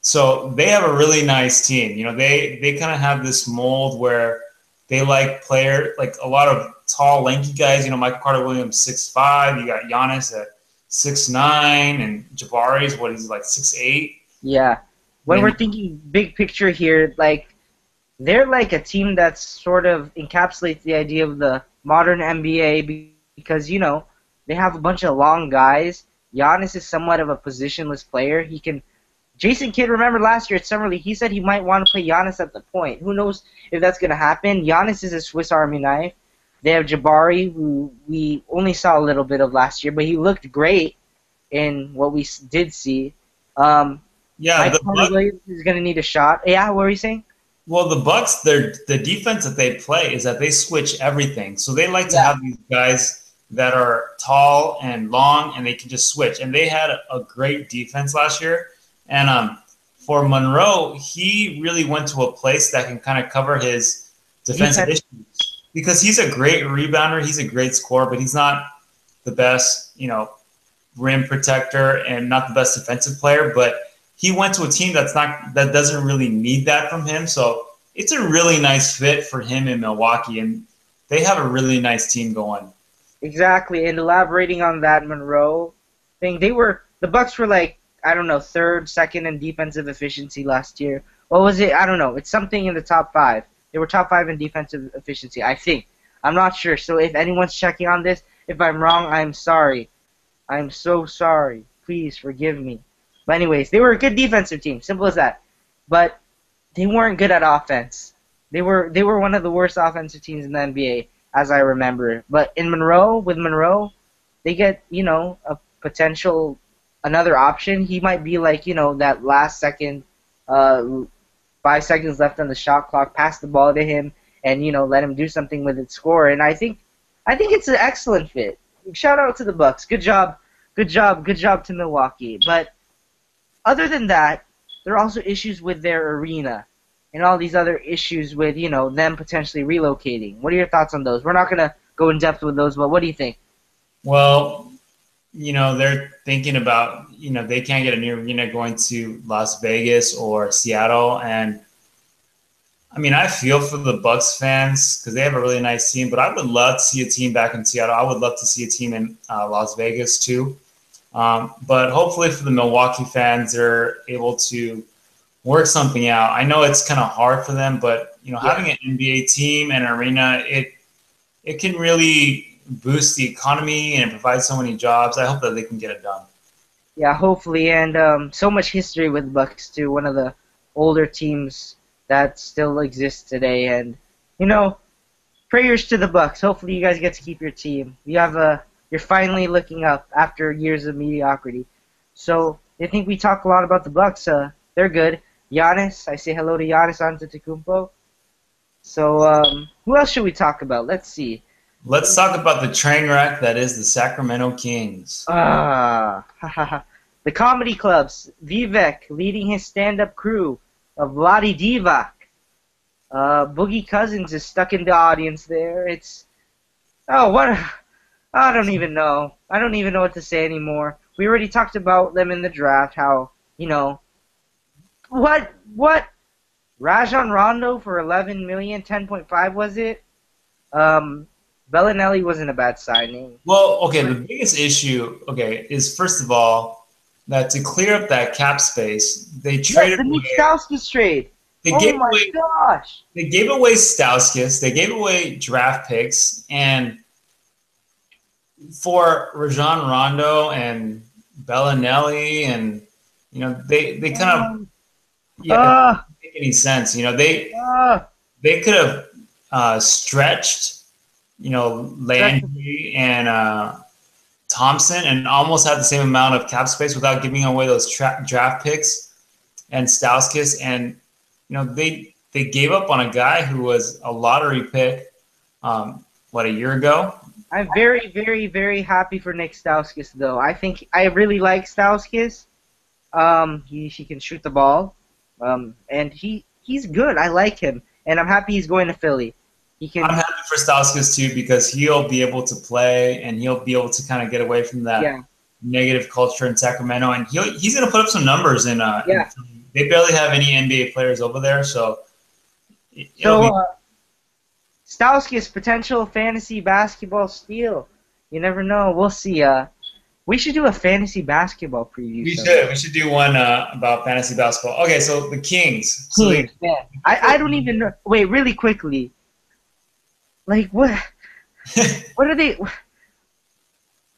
so they have a really nice team. You know, they they kind of have this mold where they like player like a lot of tall, lanky guys. You know, Michael Carter Williams six five. You got Giannis at six nine, and Jabari's what he's like six eight. Yeah. When we're thinking big picture here, like they're like a team that sort of encapsulates the idea of the modern NBA because you know they have a bunch of long guys. Giannis is somewhat of a positionless player. He can. Jason Kidd, remember last year at Summer League, he said he might want to play Giannis at the point. Who knows if that's going to happen? Giannis is a Swiss Army knife. They have Jabari, who we only saw a little bit of last year, but he looked great in what we did see. Um, Yeah, Mike the Bucks, Williams is going to need a shot. Yeah, what were you saying? well, the Bucks, their the defense that they play is that they switch everything. So they like to Yeah. have these guys that are tall and long, and they can just switch. And they had a, great defense last year. And um, for Monroe, he really went to a place that can kind of cover his defensive Defense. issues because he's a great rebounder. He's a great scorer, but he's not the best, you know, rim protector and not the best defensive player. But he went to a team that's not that doesn't really need that from him. So it's a really nice fit for him in Milwaukee, and they have a really nice team going. Exactly. And elaborating on that Monroe thing, they were the Bucks were like I don't know third, second in defensive efficiency last year. What was it? I don't know. It's something in the top five. They were top five in defensive efficiency. I think. I'm not sure. So if anyone's checking on this, if I'm wrong, I'm sorry. I'm so sorry. Please forgive me. But anyways, they were a good defensive team. Simple as that. But they weren't good at offense. They were they were one of the worst offensive teams in the NBA as I remember. But in Monroe, with Monroe, they get you know a potential another option. He might be like you know that last second, uh, five seconds left on the shot clock. Pass the ball to him and you know let him do something with it, score. And I think I think it's an excellent fit. Shout out to the Bucks. Good job, good job, good job to Milwaukee. But other than that, there are also issues with their arena and all these other issues with you know them potentially relocating. What are your thoughts on those? We're not gonna go in depth with those, but what do you think? Well, you know, they're thinking about, you know, they can't get a new arena going to Las Vegas or Seattle. And I mean, I feel for the Bucks fans because they have a really nice team, but I would love to see a team back in Seattle. I would love to see a team in uh, Las Vegas too. Um, but hopefully for the Milwaukee fans, they're able to work something out. I know it's kind of hard for them, but you know, Yeah. having an NBA team and arena, it it can really boost the economy and provide so many jobs. I hope that they can get it done. Yeah, hopefully, and um, so much history with Bucks too. One of the older teams that still exists today, and you know, prayers to the Bucks. Hopefully, you guys get to keep your team. You have a, you're finally looking up after years of mediocrity. So I think we talk a lot about the Bucks. Uh, they're good. Giannis, I say hello to Giannis Antetokounmpo. So um, who else should we talk about? Let's see. Let's talk about the train wreck that is the Sacramento Kings. Ah, the comedy clubs. Vivek leading his stand-up crew of Vlade Divac. Uh, Boogie Cousins is stuck in the audience there. It's oh what a, I don't even know. I don't even know what to say anymore. We already talked about them in the draft. How you know what what Rajon Rondo for 11 million, 10.5 was it? Um, Belinelli wasn't a bad signing. Well, okay, the biggest issue, okay, is first of all that to clear up that cap space, they Yes, traded the Nick away, Stauskas trade. they oh gave my away gosh. they gave away Stauskas, they gave away draft picks, and for Rajon Rondo and Belinelli, and you know they they kind of yeah Ah, doesn't make any sense. You know they ah. they could have uh, stretched, you know, Landry and uh, Thompson, and almost had the same amount of cap space without giving away those tra- draft picks and Stauskas, and you know they they gave up on a guy who was a lottery pick, um, what a year ago. I'm very, very, very happy for Nick Stauskas, though. I think I really like Stauskas. Um, he he can shoot the ball, um, and he he's good. I like him, and I'm happy he's going to Philly. He can, I'm happy for Stauskas too because he'll be able to play and he'll be able to kind of get away from that yeah, negative culture in Sacramento, and he'll he's going to put up some numbers in. Uh, Yeah. Philly. they barely have any NBA players over there, so. it- So, be- uh, Stauskas potential fantasy basketball steal. You never know. We'll see. Uh, we should do a fantasy basketball preview. We sometime. should. We should do one uh, about fantasy basketball. Okay, so the Kings. So Kings, man. I, I don't even know. Wait, really quickly. Like what? What are they?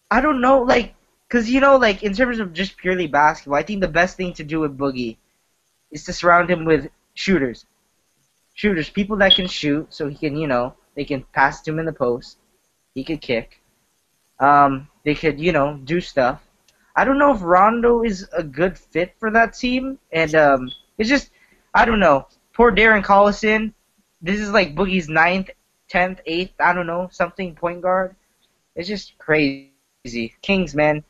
I don't know. Like, cause you know, like in terms of just purely basketball, I think the best thing to do with Boogie is to surround him with shooters, shooters, people that can shoot, so he can, you know, they can pass to him in the post. He could kick. Um, they could, you know, do stuff. I don't know if Rondo is a good fit for that team, and um, it's just, I don't know. Poor Darren Collison. This is like Boogie's ninth, tenth, eighth, I don't know, something point guard. It's just crazy. Kings, man.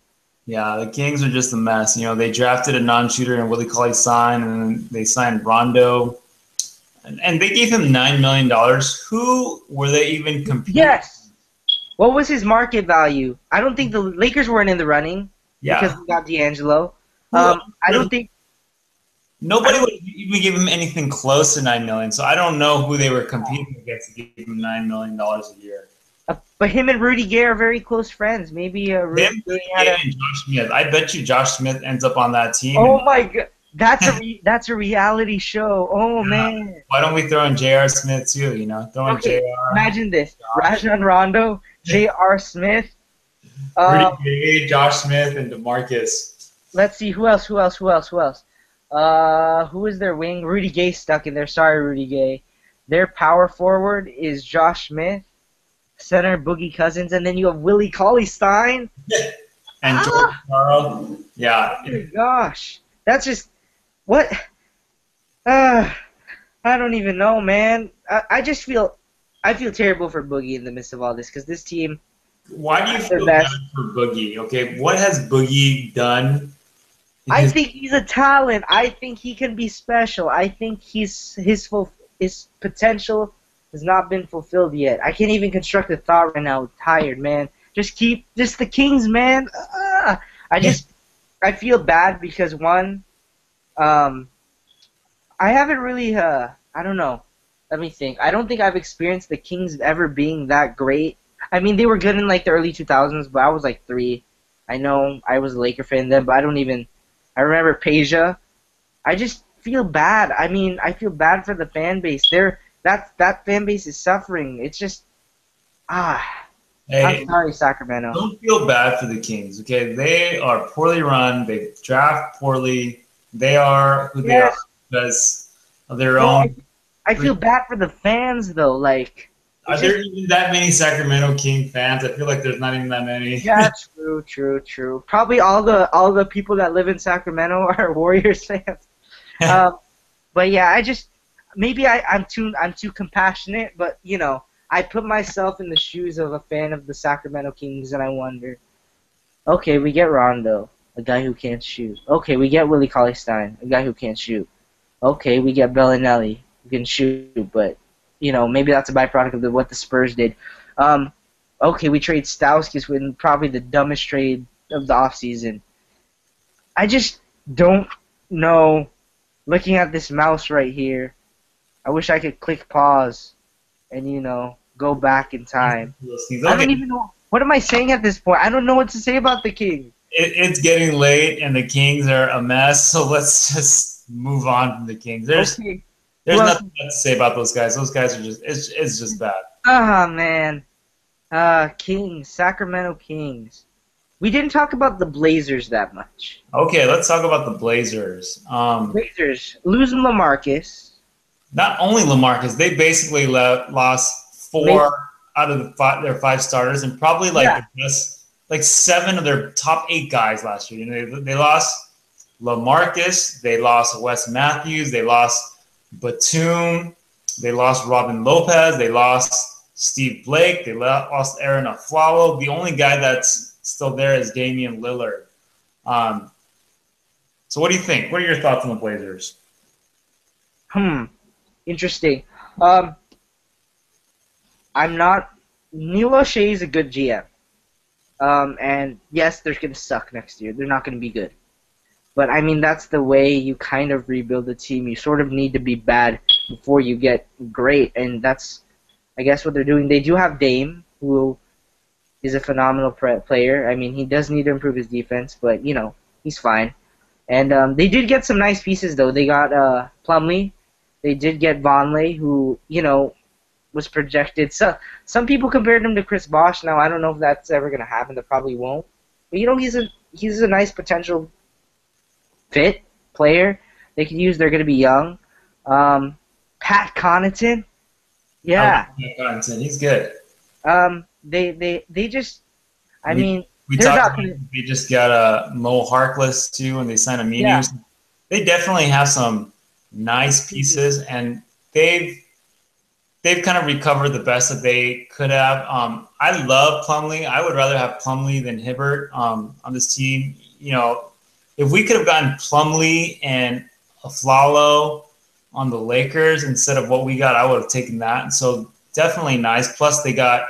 yeah, the Kings are just a mess. You know, they drafted a non-shooter and Willie Cauley Stein, and they signed Rondo, and, and they gave him nine million dollars. Who were they even competing? Yes. What was his market value? I don't think the Lakers weren't in the running Yeah, because we got D'Angelo. Um, I don't think. nobody would even give him anything close to nine million. So I don't know who they were competing against to give him nine million dollars a year. Uh, but him and Rudy Gay are very close friends. Maybe uh, Rudy Him, Gay a. and Josh Smith. I bet you Josh Smith ends up on that team. Oh my god, that's a re- that's a reality show. Oh Yeah. man, Why don't we throw in J.R. Smith too? You know, throw in Okay, J.R. imagine this: Rajon Rondo, J.R. Smith. Uh, Rudy Gay, Josh Smith, and Demarcus. let's see who else, who else, who else, who else. Uh, who is their wing? Rudy Gay stuck in there. Sorry, Rudy Gay. Their power forward is Josh Smith, center Boogie Cousins, and then you have Willie Cauley Stein. And Ah! Carl. Yeah. Oh my gosh, that's just what. Uh, I don't even know, man. I, I just feel, I feel terrible for Boogie in the midst of all this because this team. Why do you feel bad for Boogie? Okay, what has Boogie done? I his- think he's a talent. I think he can be special. I think he's his full his potential has not been fulfilled yet. I can't even construct a thought right now. I'm Tired, man. Just keep just the Kings, man. Ah, I just I feel bad because one, um, I haven't really uh I don't know. Let me think. I don't think I've experienced the Kings ever being that great. I mean, they were good in like the early 2000s, but I was like three. I know I was a Laker fan then, but I don't even. I remember Peja. I just feel bad. I mean, I feel bad for the fan base. They're that that fan base is suffering. It's just ah. Hey, I'm sorry, Sacramento. don't feel bad for the Kings. Okay, they are poorly run. They draft poorly. They are who they Yes. are because of their Well, own. I feel bad for the fans though. Like, Are there even that many Sacramento King fans? I feel like there's not even that many. yeah, true, true, true. Probably all the all the people that live in Sacramento are Warriors fans. um, but yeah, I just maybe I, I'm too I'm too compassionate, but you know, I put myself in the shoes of a fan of the Sacramento Kings, and I wonder, okay, we get Rondo, a guy who can't shoot. Okay, we get Willie Cauley Stein, a guy who can't shoot. Okay, we get Belinelli, who can shoot, but you know, maybe that's a byproduct of the, what the Spurs did. Um, okay, we trade Stauskas with probably the dumbest trade of the offseason. I just don't know. Looking at this mouse right here, I wish I could click pause and, you know, go back in time. I don't even know. What am I saying at this point? I don't know what to say about the Kings. It, it's getting late and the Kings are a mess. So let's just move on from the Kings. There's Okay. there's Well- nothing to say about those guys. Those guys are just it's it's just bad. Ah, man. Uh, Kings, Sacramento Kings. We didn't talk about the Blazers that much. Okay, let's talk about the Blazers. Um, Blazers losing Lamarcus. not only Lamarcus, they basically lost four They- out of the five, their five starters, and probably like Yeah. the best, like seven of their top eight guys last year. You know, they, they lost Lamarcus, they lost Wes Matthews, they lost Batum, they lost Robin Lopez, they lost Steve Blake, they lost Arron Afflalo. The only guy that's still there is Damian Lillard. Um, so, what do you think? What are your thoughts on the Blazers? Hmm. Interesting. Um, I'm not. Neil Olshey is a good GM. Um, and yes, they're gonna suck next year. They're not gonna be good. But I mean, that's the way you kind of rebuild a team. You sort of need to be bad before you get great, and that's, I guess, what they're doing. They do have Dame, who is a phenomenal player. I mean, he does need to improve his defense, but you know, he's fine. And um, they did get some nice pieces though. They got uh, Plumlee. They did get Vonleh, who you know was projected. So some people compared him to Chris Bosh. Now I don't know if that's ever gonna happen. That probably won't. But you know he's a he's a nice potential fit player. They could use. They're gonna be young. Um, Pat Connaughton. Yeah. I like Connaughton. he's good. Um. They they they just. I We- mean, We talked. not About, they just got a Mo Harkless too, and they signed a Yeah. They definitely have some nice pieces, and they've they've kind of recovered the best that they could have. Um, I love Plumlee. I would rather have Plumlee than Hibbert um, on this team. You know, if we could have gotten Plumlee and Afflalo on the Lakers instead of what we got, I would have taken that. So definitely nice. Plus, they got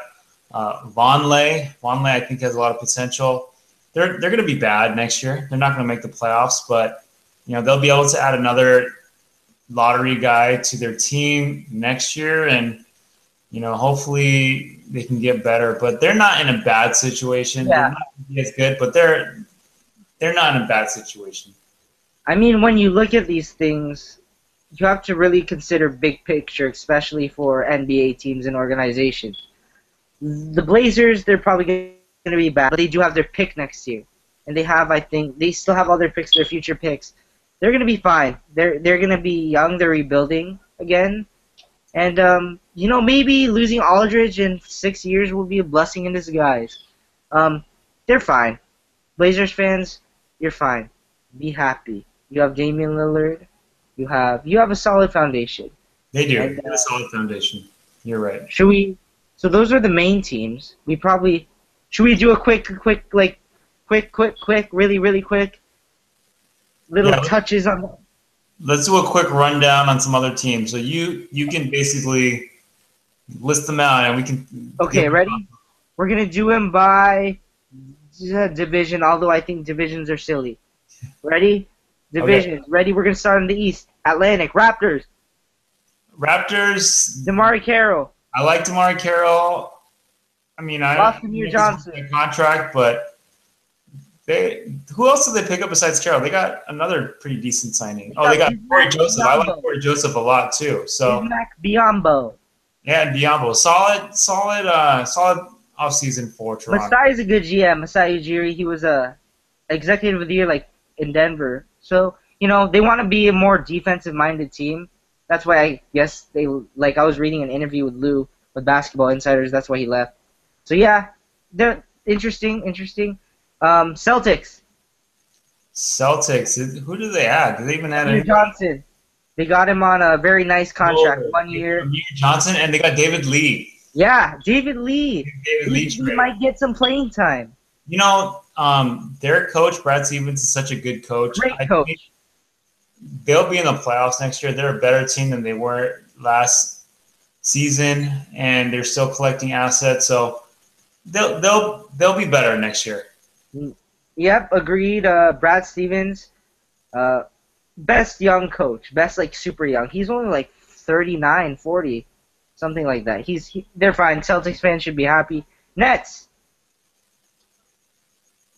uh, Vonleh. Vonleh, I think, has a lot of potential. They're they're going to be bad next year. They're not going to make the playoffs, but you know they'll be able to add another lottery guy to their team next year, and you know hopefully they can get better. But they're not in a bad situation. Yeah. They're not as good, but they're they're not in a bad situation. I mean, when you look at these things, you have to really consider big picture, especially for NBA teams and organizations. The Blazers, they're probably going to be bad, but they do have their pick next year, and they have, I think, they still have all their picks, their future picks. They're going to be fine. They're they're going to be young. They're rebuilding again, and um, you know, maybe losing Aldridge in six years will be a blessing in disguise. Um, they're fine. Blazers fans, you're fine. Be happy. You have Damian Lillard. You have you have a solid foundation. They do. And, They have a solid foundation. You're right. Should we? So those are the main teams. We probably should we do a quick, quick, like, quick, quick, quick, really, really quick, little Yeah. touches on. Let's do a quick rundown on some other teams. So you you can basically list them out, and we can. Okay, ready? We're gonna do them by uh, division. Although I think divisions are silly. Ready? Divisions. Ready? We're gonna start in the East. Atlantic Raptors. Raptors. DeMarre Carroll. I like DeMarre Carroll. I mean, I I Johnson. contract, but they who else did they pick up besides Carroll? They got another pretty decent signing. Oh, they got Cory Joseph. I like. Cory Joseph a lot too. So Mac Biombo. yeah, and Diablo, solid, solid, uh, solid offseason for Toronto. Masai is a good GM. Masai Ujiri, he was a executive of the year like in Denver. So you know they want to be a more defensive minded team. That's why I guess they like. I was reading an interview with Lou with Basketball Insiders. That's why he left. So yeah, they're interesting. Interesting. Um, Celtics. Celtics. Who do they add? Do they even add Amir? Johnson. They got him on a very nice contract, Oh, one year. Amir Johnson, and they got David Lee. Yeah, David Lee. David Lee He, he might get some playing time. You know, um, their coach Brad Stevens is such a good coach. Great I coach. they'll be in the playoffs next year. They're a better team than they were last season, and they're still collecting assets. So they'll they'll they'll be better next year. Yep, agreed. Uh, Brad Stevens, uh, best young coach, best like super young. He's only like 39, 40, something like that. He's he, they're fine. Celtics fans should be happy. Nets.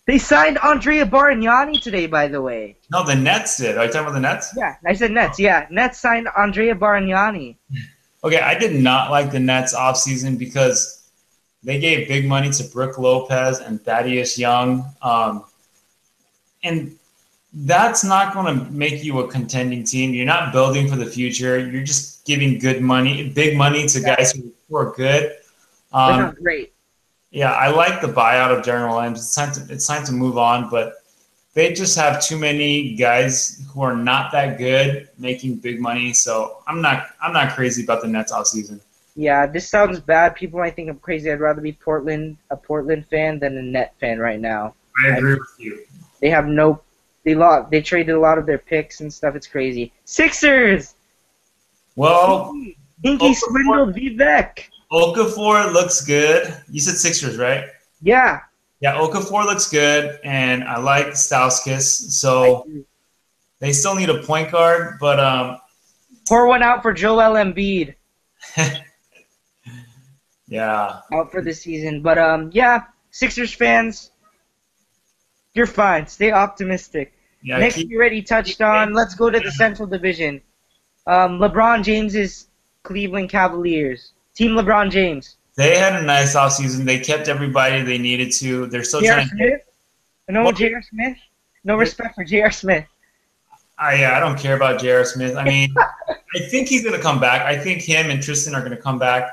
They signed Andrea Bargnani today, by the way. No, the Nets did. Are you talking about the Nets? Yeah, I said Nets. Yeah, Nets signed Andrea Bargnani. Okay, I did not like the Nets offseason because They gave big money to Brook Lopez and Thaddeus Young. Um, and that's not going to make you a contending team. You're not building for the future. You're just giving good money, big money to guys who are good. Um, They're not great. Yeah, I like the buyout of Deron Williams. It's time to it's time to move on, but they just have too many guys who are not that good making big money. So I'm not I'm not crazy about the Nets all season. Yeah, this sounds bad. People might think I'm crazy. I'd rather be Portland a Portland fan than a Net fan right now. I agree I, with you. They have no they lost. They traded a lot of their picks and stuff. It's crazy. Sixers. Well, Hinkie swindled Vivek. Okafor looks good. You said Sixers, right? Yeah. Yeah, Okafor looks good, and I like Stauskas. So they still need a point guard, but um, pour one out for Joel Embiid. yeah, out for the season. But um, yeah, Sixers fans, you're fine. Stay optimistic. Yeah, Next, keep, you already touched on. Let's go to the Central Division. Um, LeBron James's Cleveland Cavaliers. Team LeBron James. They had a nice offseason. They kept everybody they needed to. They're still J.R. trying Smith? to. No J.R. Smith? No respect for J.R. Smith. I, yeah, I don't care about J.R. Smith. I mean, I think he's going to come back. I think him and Tristan are going to come back.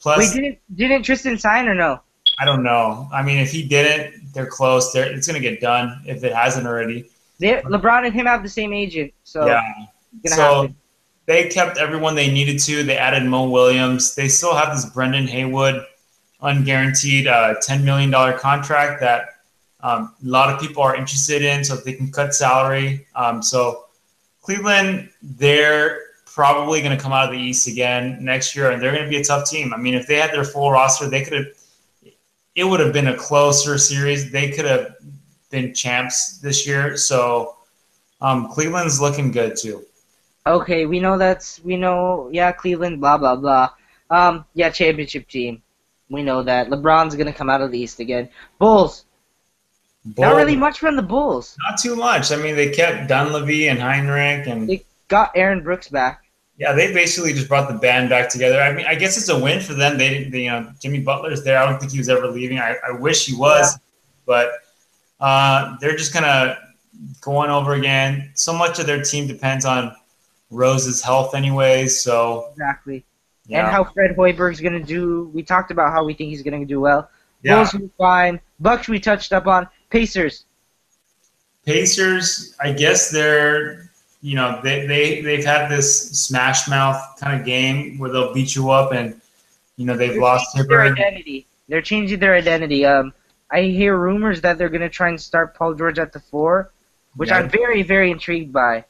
Plus, Wait, didn't, didn't Tristan sign or no? I don't know. I mean, if he didn't, they're close. They're, it's going to get done if it hasn't already. They, LeBron and him have the same agent, so yeah. So they kept everyone they needed to. They added Mo Williams. They still have this Brendan Haywood unguaranteed uh, $10 million contract that um, a lot of people are interested in, so if they can cut salary. Um, so Cleveland, they're probably going to come out of the East again next year, and they're going to be a tough team. I mean, if they had their full roster, they could have. It would have been a closer series. They could have been champs this year. So um, Cleveland's looking good too. Okay, we know that's we know. Yeah, Cleveland. Blah blah blah. Um, yeah, championship team. We know that LeBron's gonna come out of the East again. Bulls. Bulls. Not really much from the Bulls. Not too much. I mean, they kept Dunleavy and Hinrich and they got Aaron Brooks back. Yeah, they basically just brought the band back together. I mean, I guess it's a win for them. They, they you know, Jimmy Butler's there. I don't think he was ever leaving. I, I wish he was, yeah. but uh, they're just kind of going over again. So much of their team depends on Rose's health, anyways. So exactly, yeah. and how Fred Hoiberg's gonna do. We talked about how we think he's gonna do well. Yeah. Bulls will fine. Bucks we touched up on. Pacers. Pacers, I guess they're you know they they they've had this smash mouth kind of game where they'll beat you up and you know they've they're lost their identity. They're changing their identity. Um, I hear rumors that they're gonna try and start Paul George at the four, which yeah. I'm very very intrigued by.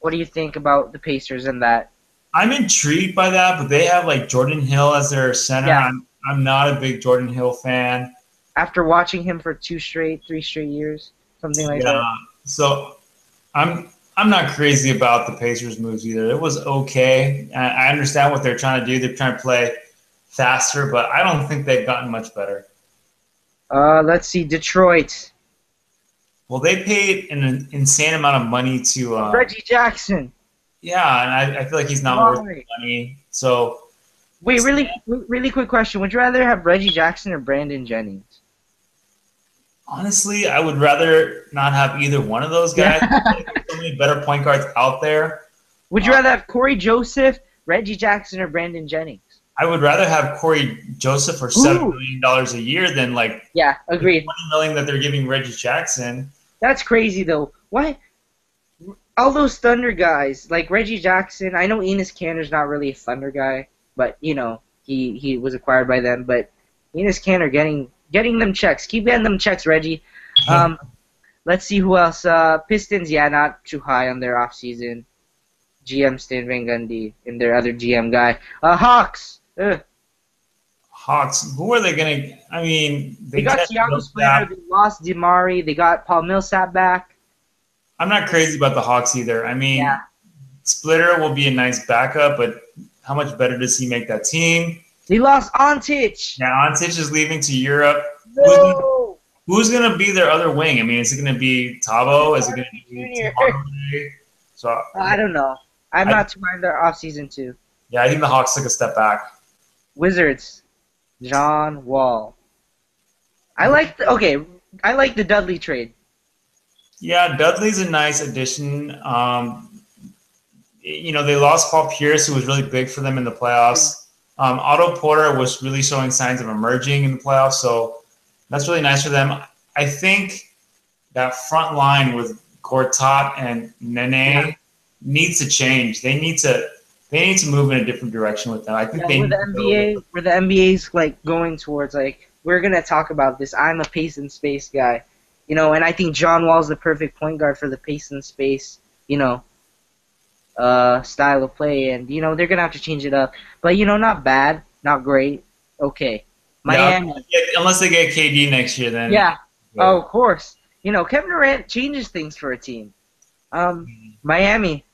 What do you think about the Pacers and that? I'm intrigued by that, but they have like Jordan Hill as their center. Yeah. I'm, I'm not a big Jordan Hill fan. After watching him for two straight, three straight years, something like yeah. that. So I'm I'm not crazy about the Pacers moves either. It was okay. I understand what they're trying to do. They're trying to play faster, but I don't think they've gotten much better. Uh, let's see, Detroit. Well, they paid an insane amount of money to uh, Reggie Jackson. Yeah, and I, I feel like he's not Why? worth the money. So, wait, really, really quick question: Would you rather have Reggie Jackson or Brandon Jennings? Honestly, I would rather not have either one of those guys. There's so many better point guards out there. Would you uh, rather have Cory Joseph, Reggie Jackson, or Brandon Jennings? I would rather have Cory Joseph for seven million dollars a year than like yeah, agreed. Twenty million that they're giving Reggie Jackson. That's crazy though. Why? All those Thunder guys, like Reggie Jackson. I know Enes Kanter's not really a Thunder guy, but you know he he was acquired by them. But Enes Kanter getting getting them checks. Keep getting them checks, Reggie. Um, let's see who else. Uh, Pistons, yeah, not too high on their off season. GM Stan Van Gundy and their other GM guy. Uh, Hawks. Ugh. Hawks. Who are they going to? I mean, they, they got Tiago Splitter. They lost DeMarre. They got Paul Millsap back. I'm not crazy about the Hawks either. I mean, yeah. Splitter will be a nice backup, but how much better does he make that team? They lost Antic. Yeah, Antic is leaving to Europe. No. Who's going to be their other wing? I mean, is it going to be Thabo? Is it going to be So I don't know. I'm I, not too mind their off season too. Yeah, I think the Hawks took a step back. Wizards. John Wall. I like the, okay. I like the Dudley trade. Yeah, Dudley's a nice addition. Um, you know, they lost Paul Pierce, who was really big for them in the playoffs. Um, Otto Porter was really showing signs of emerging in the playoffs, so that's really nice for them. I think that front line with Gortat and Nene Yeah. needs to change. They need to they need to move in a different direction with them. I think Yeah, they where the need to go- NBA, where the NBA's like going towards like we're gonna talk about this. I'm a pace and space guy, you know, and I think John Wall's the perfect point guard for the pace and space, you know, uh, style of play. And you know they're gonna have to change it up, but you know, not bad, not great, okay. Miami, Yeah, yeah, unless they get KD next year, then yeah, oh, of course. You know, Kevin Durant changes things for a team. Um, Miami,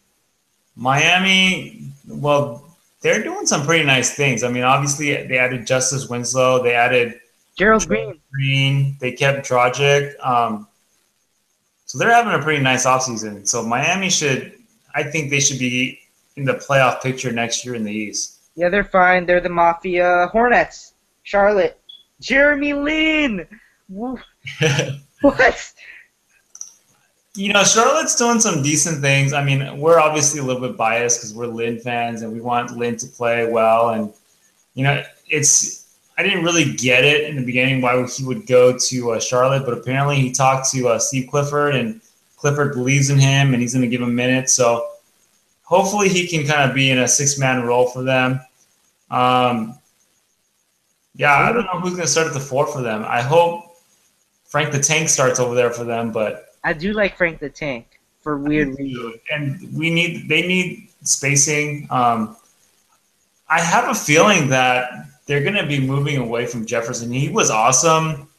Miami, well, they're doing some pretty nice things. I mean, obviously they added Justice Winslow, they added Gerald Green. Green, they kept Dragic. Um, so they're having a pretty nice offseason. So Miami should, I think they should be in the playoff picture next year in the East. Yeah, they're fine. They're the Mafia Hornets. Charlotte. Jeremy Lin. What? you know, Charlotte's doing some decent things. I mean, we're obviously a little bit biased because we're Lin fans and we want Lin to play well. And, you know, it's, I didn't really get it in the beginning why he would go to uh, Charlotte, but apparently he talked to uh, Steve Clifford and Clifford believes in him and he's going to give him minutes. So hopefully he can kind of be in a six man role for them. Um, yeah, I don't know who's going to start at the four for them. I hope Frank the Tank starts over there for them, but I do like Frank the Tank for weird reasons. and we need they need spacing. Um, I have a feeling that they're going to be moving away from Jefferson. He was awesome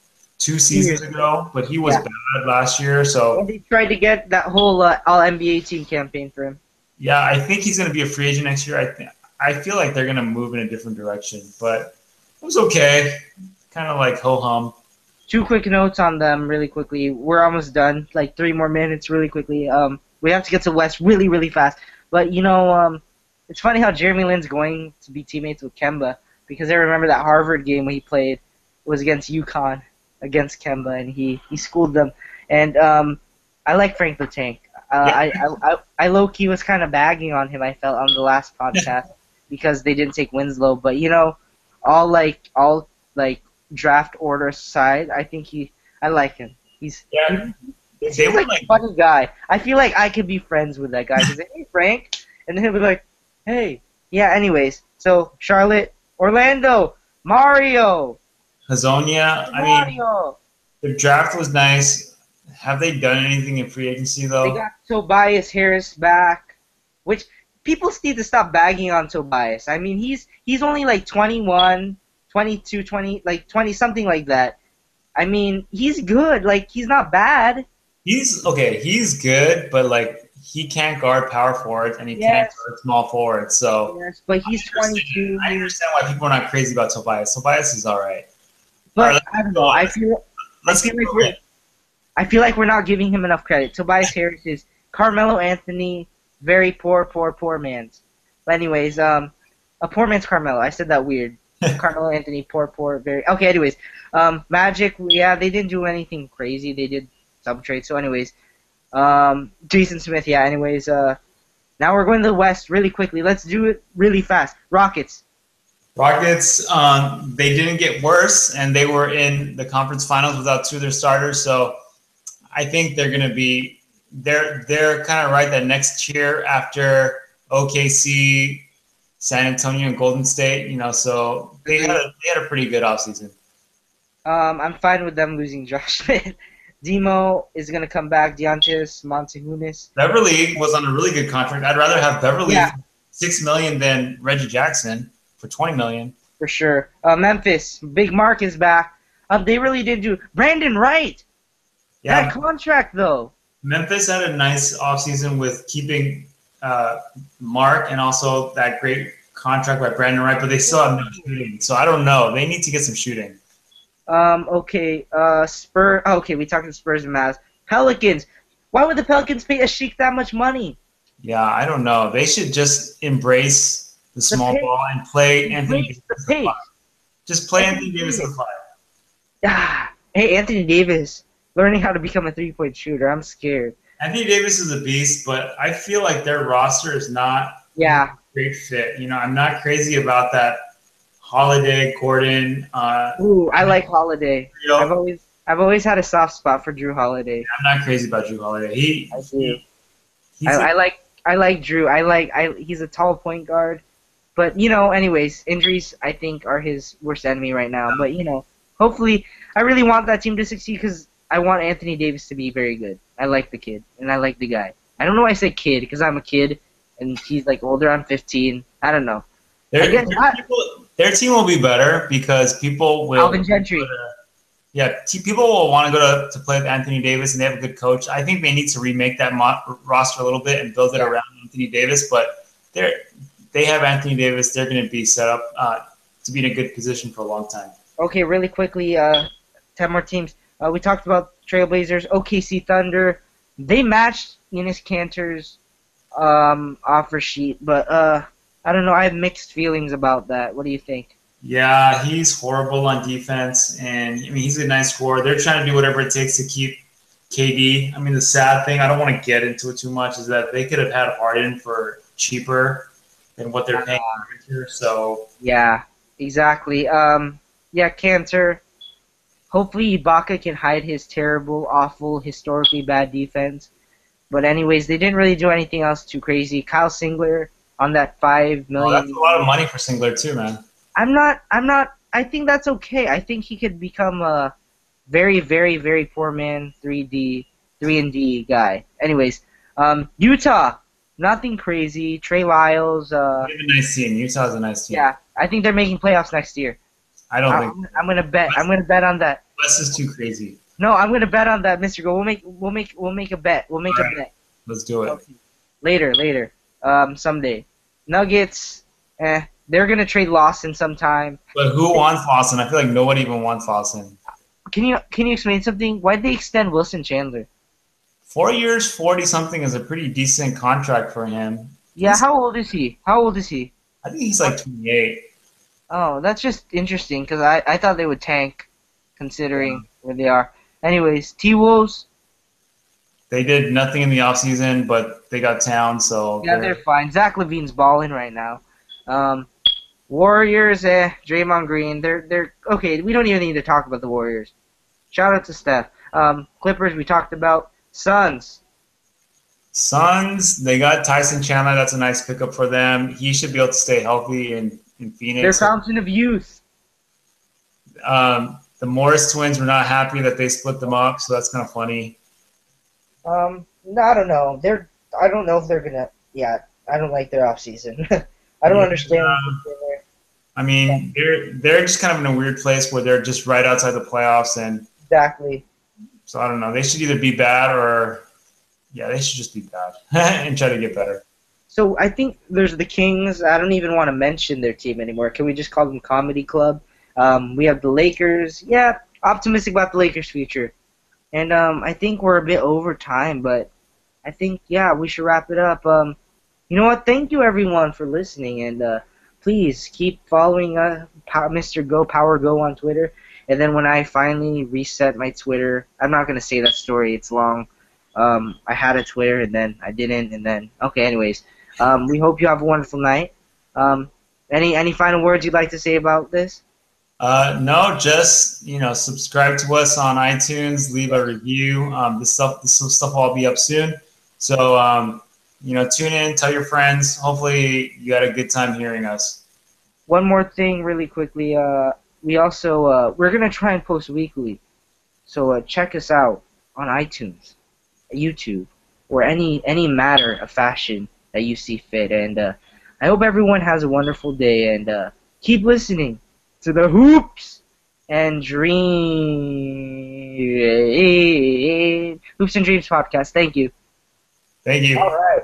two seasons ago, but he was Yeah. bad last year. So And they tried to get that whole uh, All NBA team campaign for him. yeah, I think he's going to be a free agent next year. I think I feel like they're going to move in a different direction, but it was okay. Kind of like ho hum. Two quick notes on them, really quickly. We're almost done. Like three more minutes, really quickly. Um, we have to get to West really, really fast. But you know, um, it's funny how Jeremy Lin's going to be teammates with Kemba because I remember that Harvard game when he played was against UConn against Kemba, and he he schooled them. And um, I like Frank the Tank. Uh, I, I I I low key was kind of bagging on him. I felt on the last podcast because they didn't take Winslow, but you know, all like all like draft order aside, I think he I like him. He's Yeah, he they seems like, like a funny guy. I feel like I could be friends with that guy. He's hey Frank, and then he'll be like, hey, yeah. Anyways, so Charlotte, Orlando, Mario, Hezonja. I mean, the draft was nice. Have they done anything in free agency though? They got Tobias Harris back, which people need to stop bagging on Tobias. I mean, he's he's only like 21, 22, 20, like 20 something like that. I mean, he's good. Like he's not bad. He's okay. He's good, but like he can't guard power forwards and he can't guard small forwards. So Yes, but he's I 22. I understand why people are not crazy about Tobias. Tobias is all right. But Alright, I don't know. I feel Let's I feel like we're- I feel like we're not giving him enough credit. Tobias Harris is Carmelo Anthony, very poor, poor, poor man's. But anyways, um, a poor man's Carmelo. I said that weird. Carmelo Anthony, poor, poor, very. Okay, anyways, um, Magic. Yeah, they didn't do anything crazy. They did some trades. So, anyways, um, Jason Smith. Yeah. Anyways, uh, now we're going to the West really quickly. Let's do it really fast. Rockets. Rockets, um, they didn't get worse, and they were in the conference finals without two of their starters. So I think they're going to be they're they're kind of right that next year after OKC, San Antonio, and Golden State. You know, so they had a, they had a pretty good offseason. Um, I'm fine with them losing Josh Smith. Demo is gonna come back. Donatas Motiejunas. Beverley was on a really good contract. I'd rather have Beverley Yeah. six million than Reggie Jackson for twenty million. for sure. Uh, Memphis, Big Marc is back. Um, they really did do Brandon Wright. Yeah, That contract though. Memphis had a nice offseason with keeping uh, Marc and also that great contract by Brandon Wright, but they still have no shooting. So I don't know. They need to get some shooting. Um, okay. Uh, Spur. oh, okay, we talked to Spurs and Mavs. Pelicans. Why would the Pelicans pay Asik that much money? Yeah, I don't know. They should just embrace the small pace. ball and play Anthony Davis. the pace. Just play Anthony Davis at five. Ah, hey, Anthony Davis, learning how to become a three point shooter. I'm scared. Anthony Davis is a beast, but I feel like their roster is not Yeah, a great fit. You know, I'm not crazy about that Holiday, Gordon. Uh, ooh, I like Holiday. trio. I've always I've always had a soft spot for Jrue Holiday. I'm not crazy about Jrue Holiday. He, I do. he I, I like I like Jrue. I like I he's a tall point guard. But you know, anyways, injuries I think are his worst enemy right now. But you know, hopefully, I really want that team to succeed because I want Anthony Davis to be very good. I like the kid and I like the guy. I don't know why I say kid because I'm a kid and he's like older. I'm 15. I don't know. their, their, people, their team will be better because people will. Alvin Gentry. Yeah, people will want to go to, to play with Anthony Davis, and they have a good coach. I think they need to remake that mo- roster a little bit and build it Yeah. around Anthony Davis. But they're they have Anthony Davis. They're going to be set up uh, to be in a good position for a long time. Okay, really quickly, uh, ten more teams. Uh, we talked about Trailblazers, OKC Thunder. They matched Enes Kanter's um, offer sheet, but uh, I don't know. I have mixed feelings about that. What do you think? Yeah, he's horrible on defense, and I mean he's a nice scorer. They're trying to do whatever it takes to keep KD. I mean the sad thing, I don't want to get into it too much, is that they could have had Harden for cheaper than what they're paying here. So Yeah, exactly. Um, yeah, Kanter. Hopefully, Ibaka can hide his terrible, awful, historically bad defense. But anyways, they didn't really do anything else too crazy. Kyle Singler on that five well, that's a lot of money for Singler too, man. I'm not. I'm not. I think that's okay. I think he could become a very, very, very poor man, 3D, 3 and D guy. Anyways, um, Utah, nothing crazy. Trey Lyles. Uh, have a nice team. Utah's a nice team. yeah, I think they're making playoffs next year. I don't think I'm, I'm gonna bet. I'm gonna bet on that. West is too crazy. No, I'm gonna bet on that, Mr. Go. We'll make. We'll make. We'll make a bet. We'll make Alright. a bet. Let's do it. Later, later. Um, someday. Nuggets. Eh, they're gonna trade Lawson sometime. But who wants Lawson? I feel like nobody even wants Lawson. Can you can you explain something? Why'd they extend Wilson Chandler? Four years, forty something is a pretty decent contract for him. Yeah, how old is he? How old is he? I think he's like twenty eight. Oh, that's just interesting because I, I thought they would tank, considering where they are. Anyways, T Wolves, They did nothing in the offseason, but they got town, so yeah, they're fine. Zach LaVine's balling right now. Um, Warriors, eh, Draymond Green, they're they're okay. We don't even need to talk about the Warriors. Shout out to Steph. Um, Clippers, we talked about. Suns, Suns, they got Tyson Chandler. That's a nice pickup for them. He should be able to stay healthy in, in their Phoenix. fountain of youth. Um, the Morris twins were not happy that they split them up, so that's kind of funny. Um, no, I don't know. They're I don't know if they're gonna. Yeah, I don't like their off season. I don't Yeah. understand. I mean, they're they're just kind of in a weird place where they're just right outside the playoffs, and Exactly. So I don't know. They should either be bad or yeah, they should just be bad and try to get better. So I think there's the Kings. I don't even want to mention their team anymore. Can we just call them Comedy Club? Um, we have the Lakers. Yeah, optimistic about the Lakers' future. And um, I think we're a bit over time, but I think yeah we should wrap it up. Um, you know what? Thank you everyone for listening, and uh, please keep following uh, Mr. Go Power Go on Twitter. And then when I finally reset my Twitter, I'm not gonna say that story. It's long. Um, I had a Twitter and then I didn't, and then okay. Anyways, um, we hope you have a wonderful night. Um, any any final words you'd like to say about this? Uh, no, just you know, subscribe to us on iTunes, leave a review. Um, this stuff, this stuff will all be up soon. So um, you know, tune in, tell your friends. Hopefully, you had a good time hearing us. One more thing, really quickly. Uh, we also uh, we're gonna try and post weekly, so uh, check us out on iTunes, YouTube, or any any matter of fashion that you see fit. And uh, I hope everyone has a wonderful day and uh, keep listening to the hoops and dream hoops and dreams podcast. Thank you. Thank you. All right.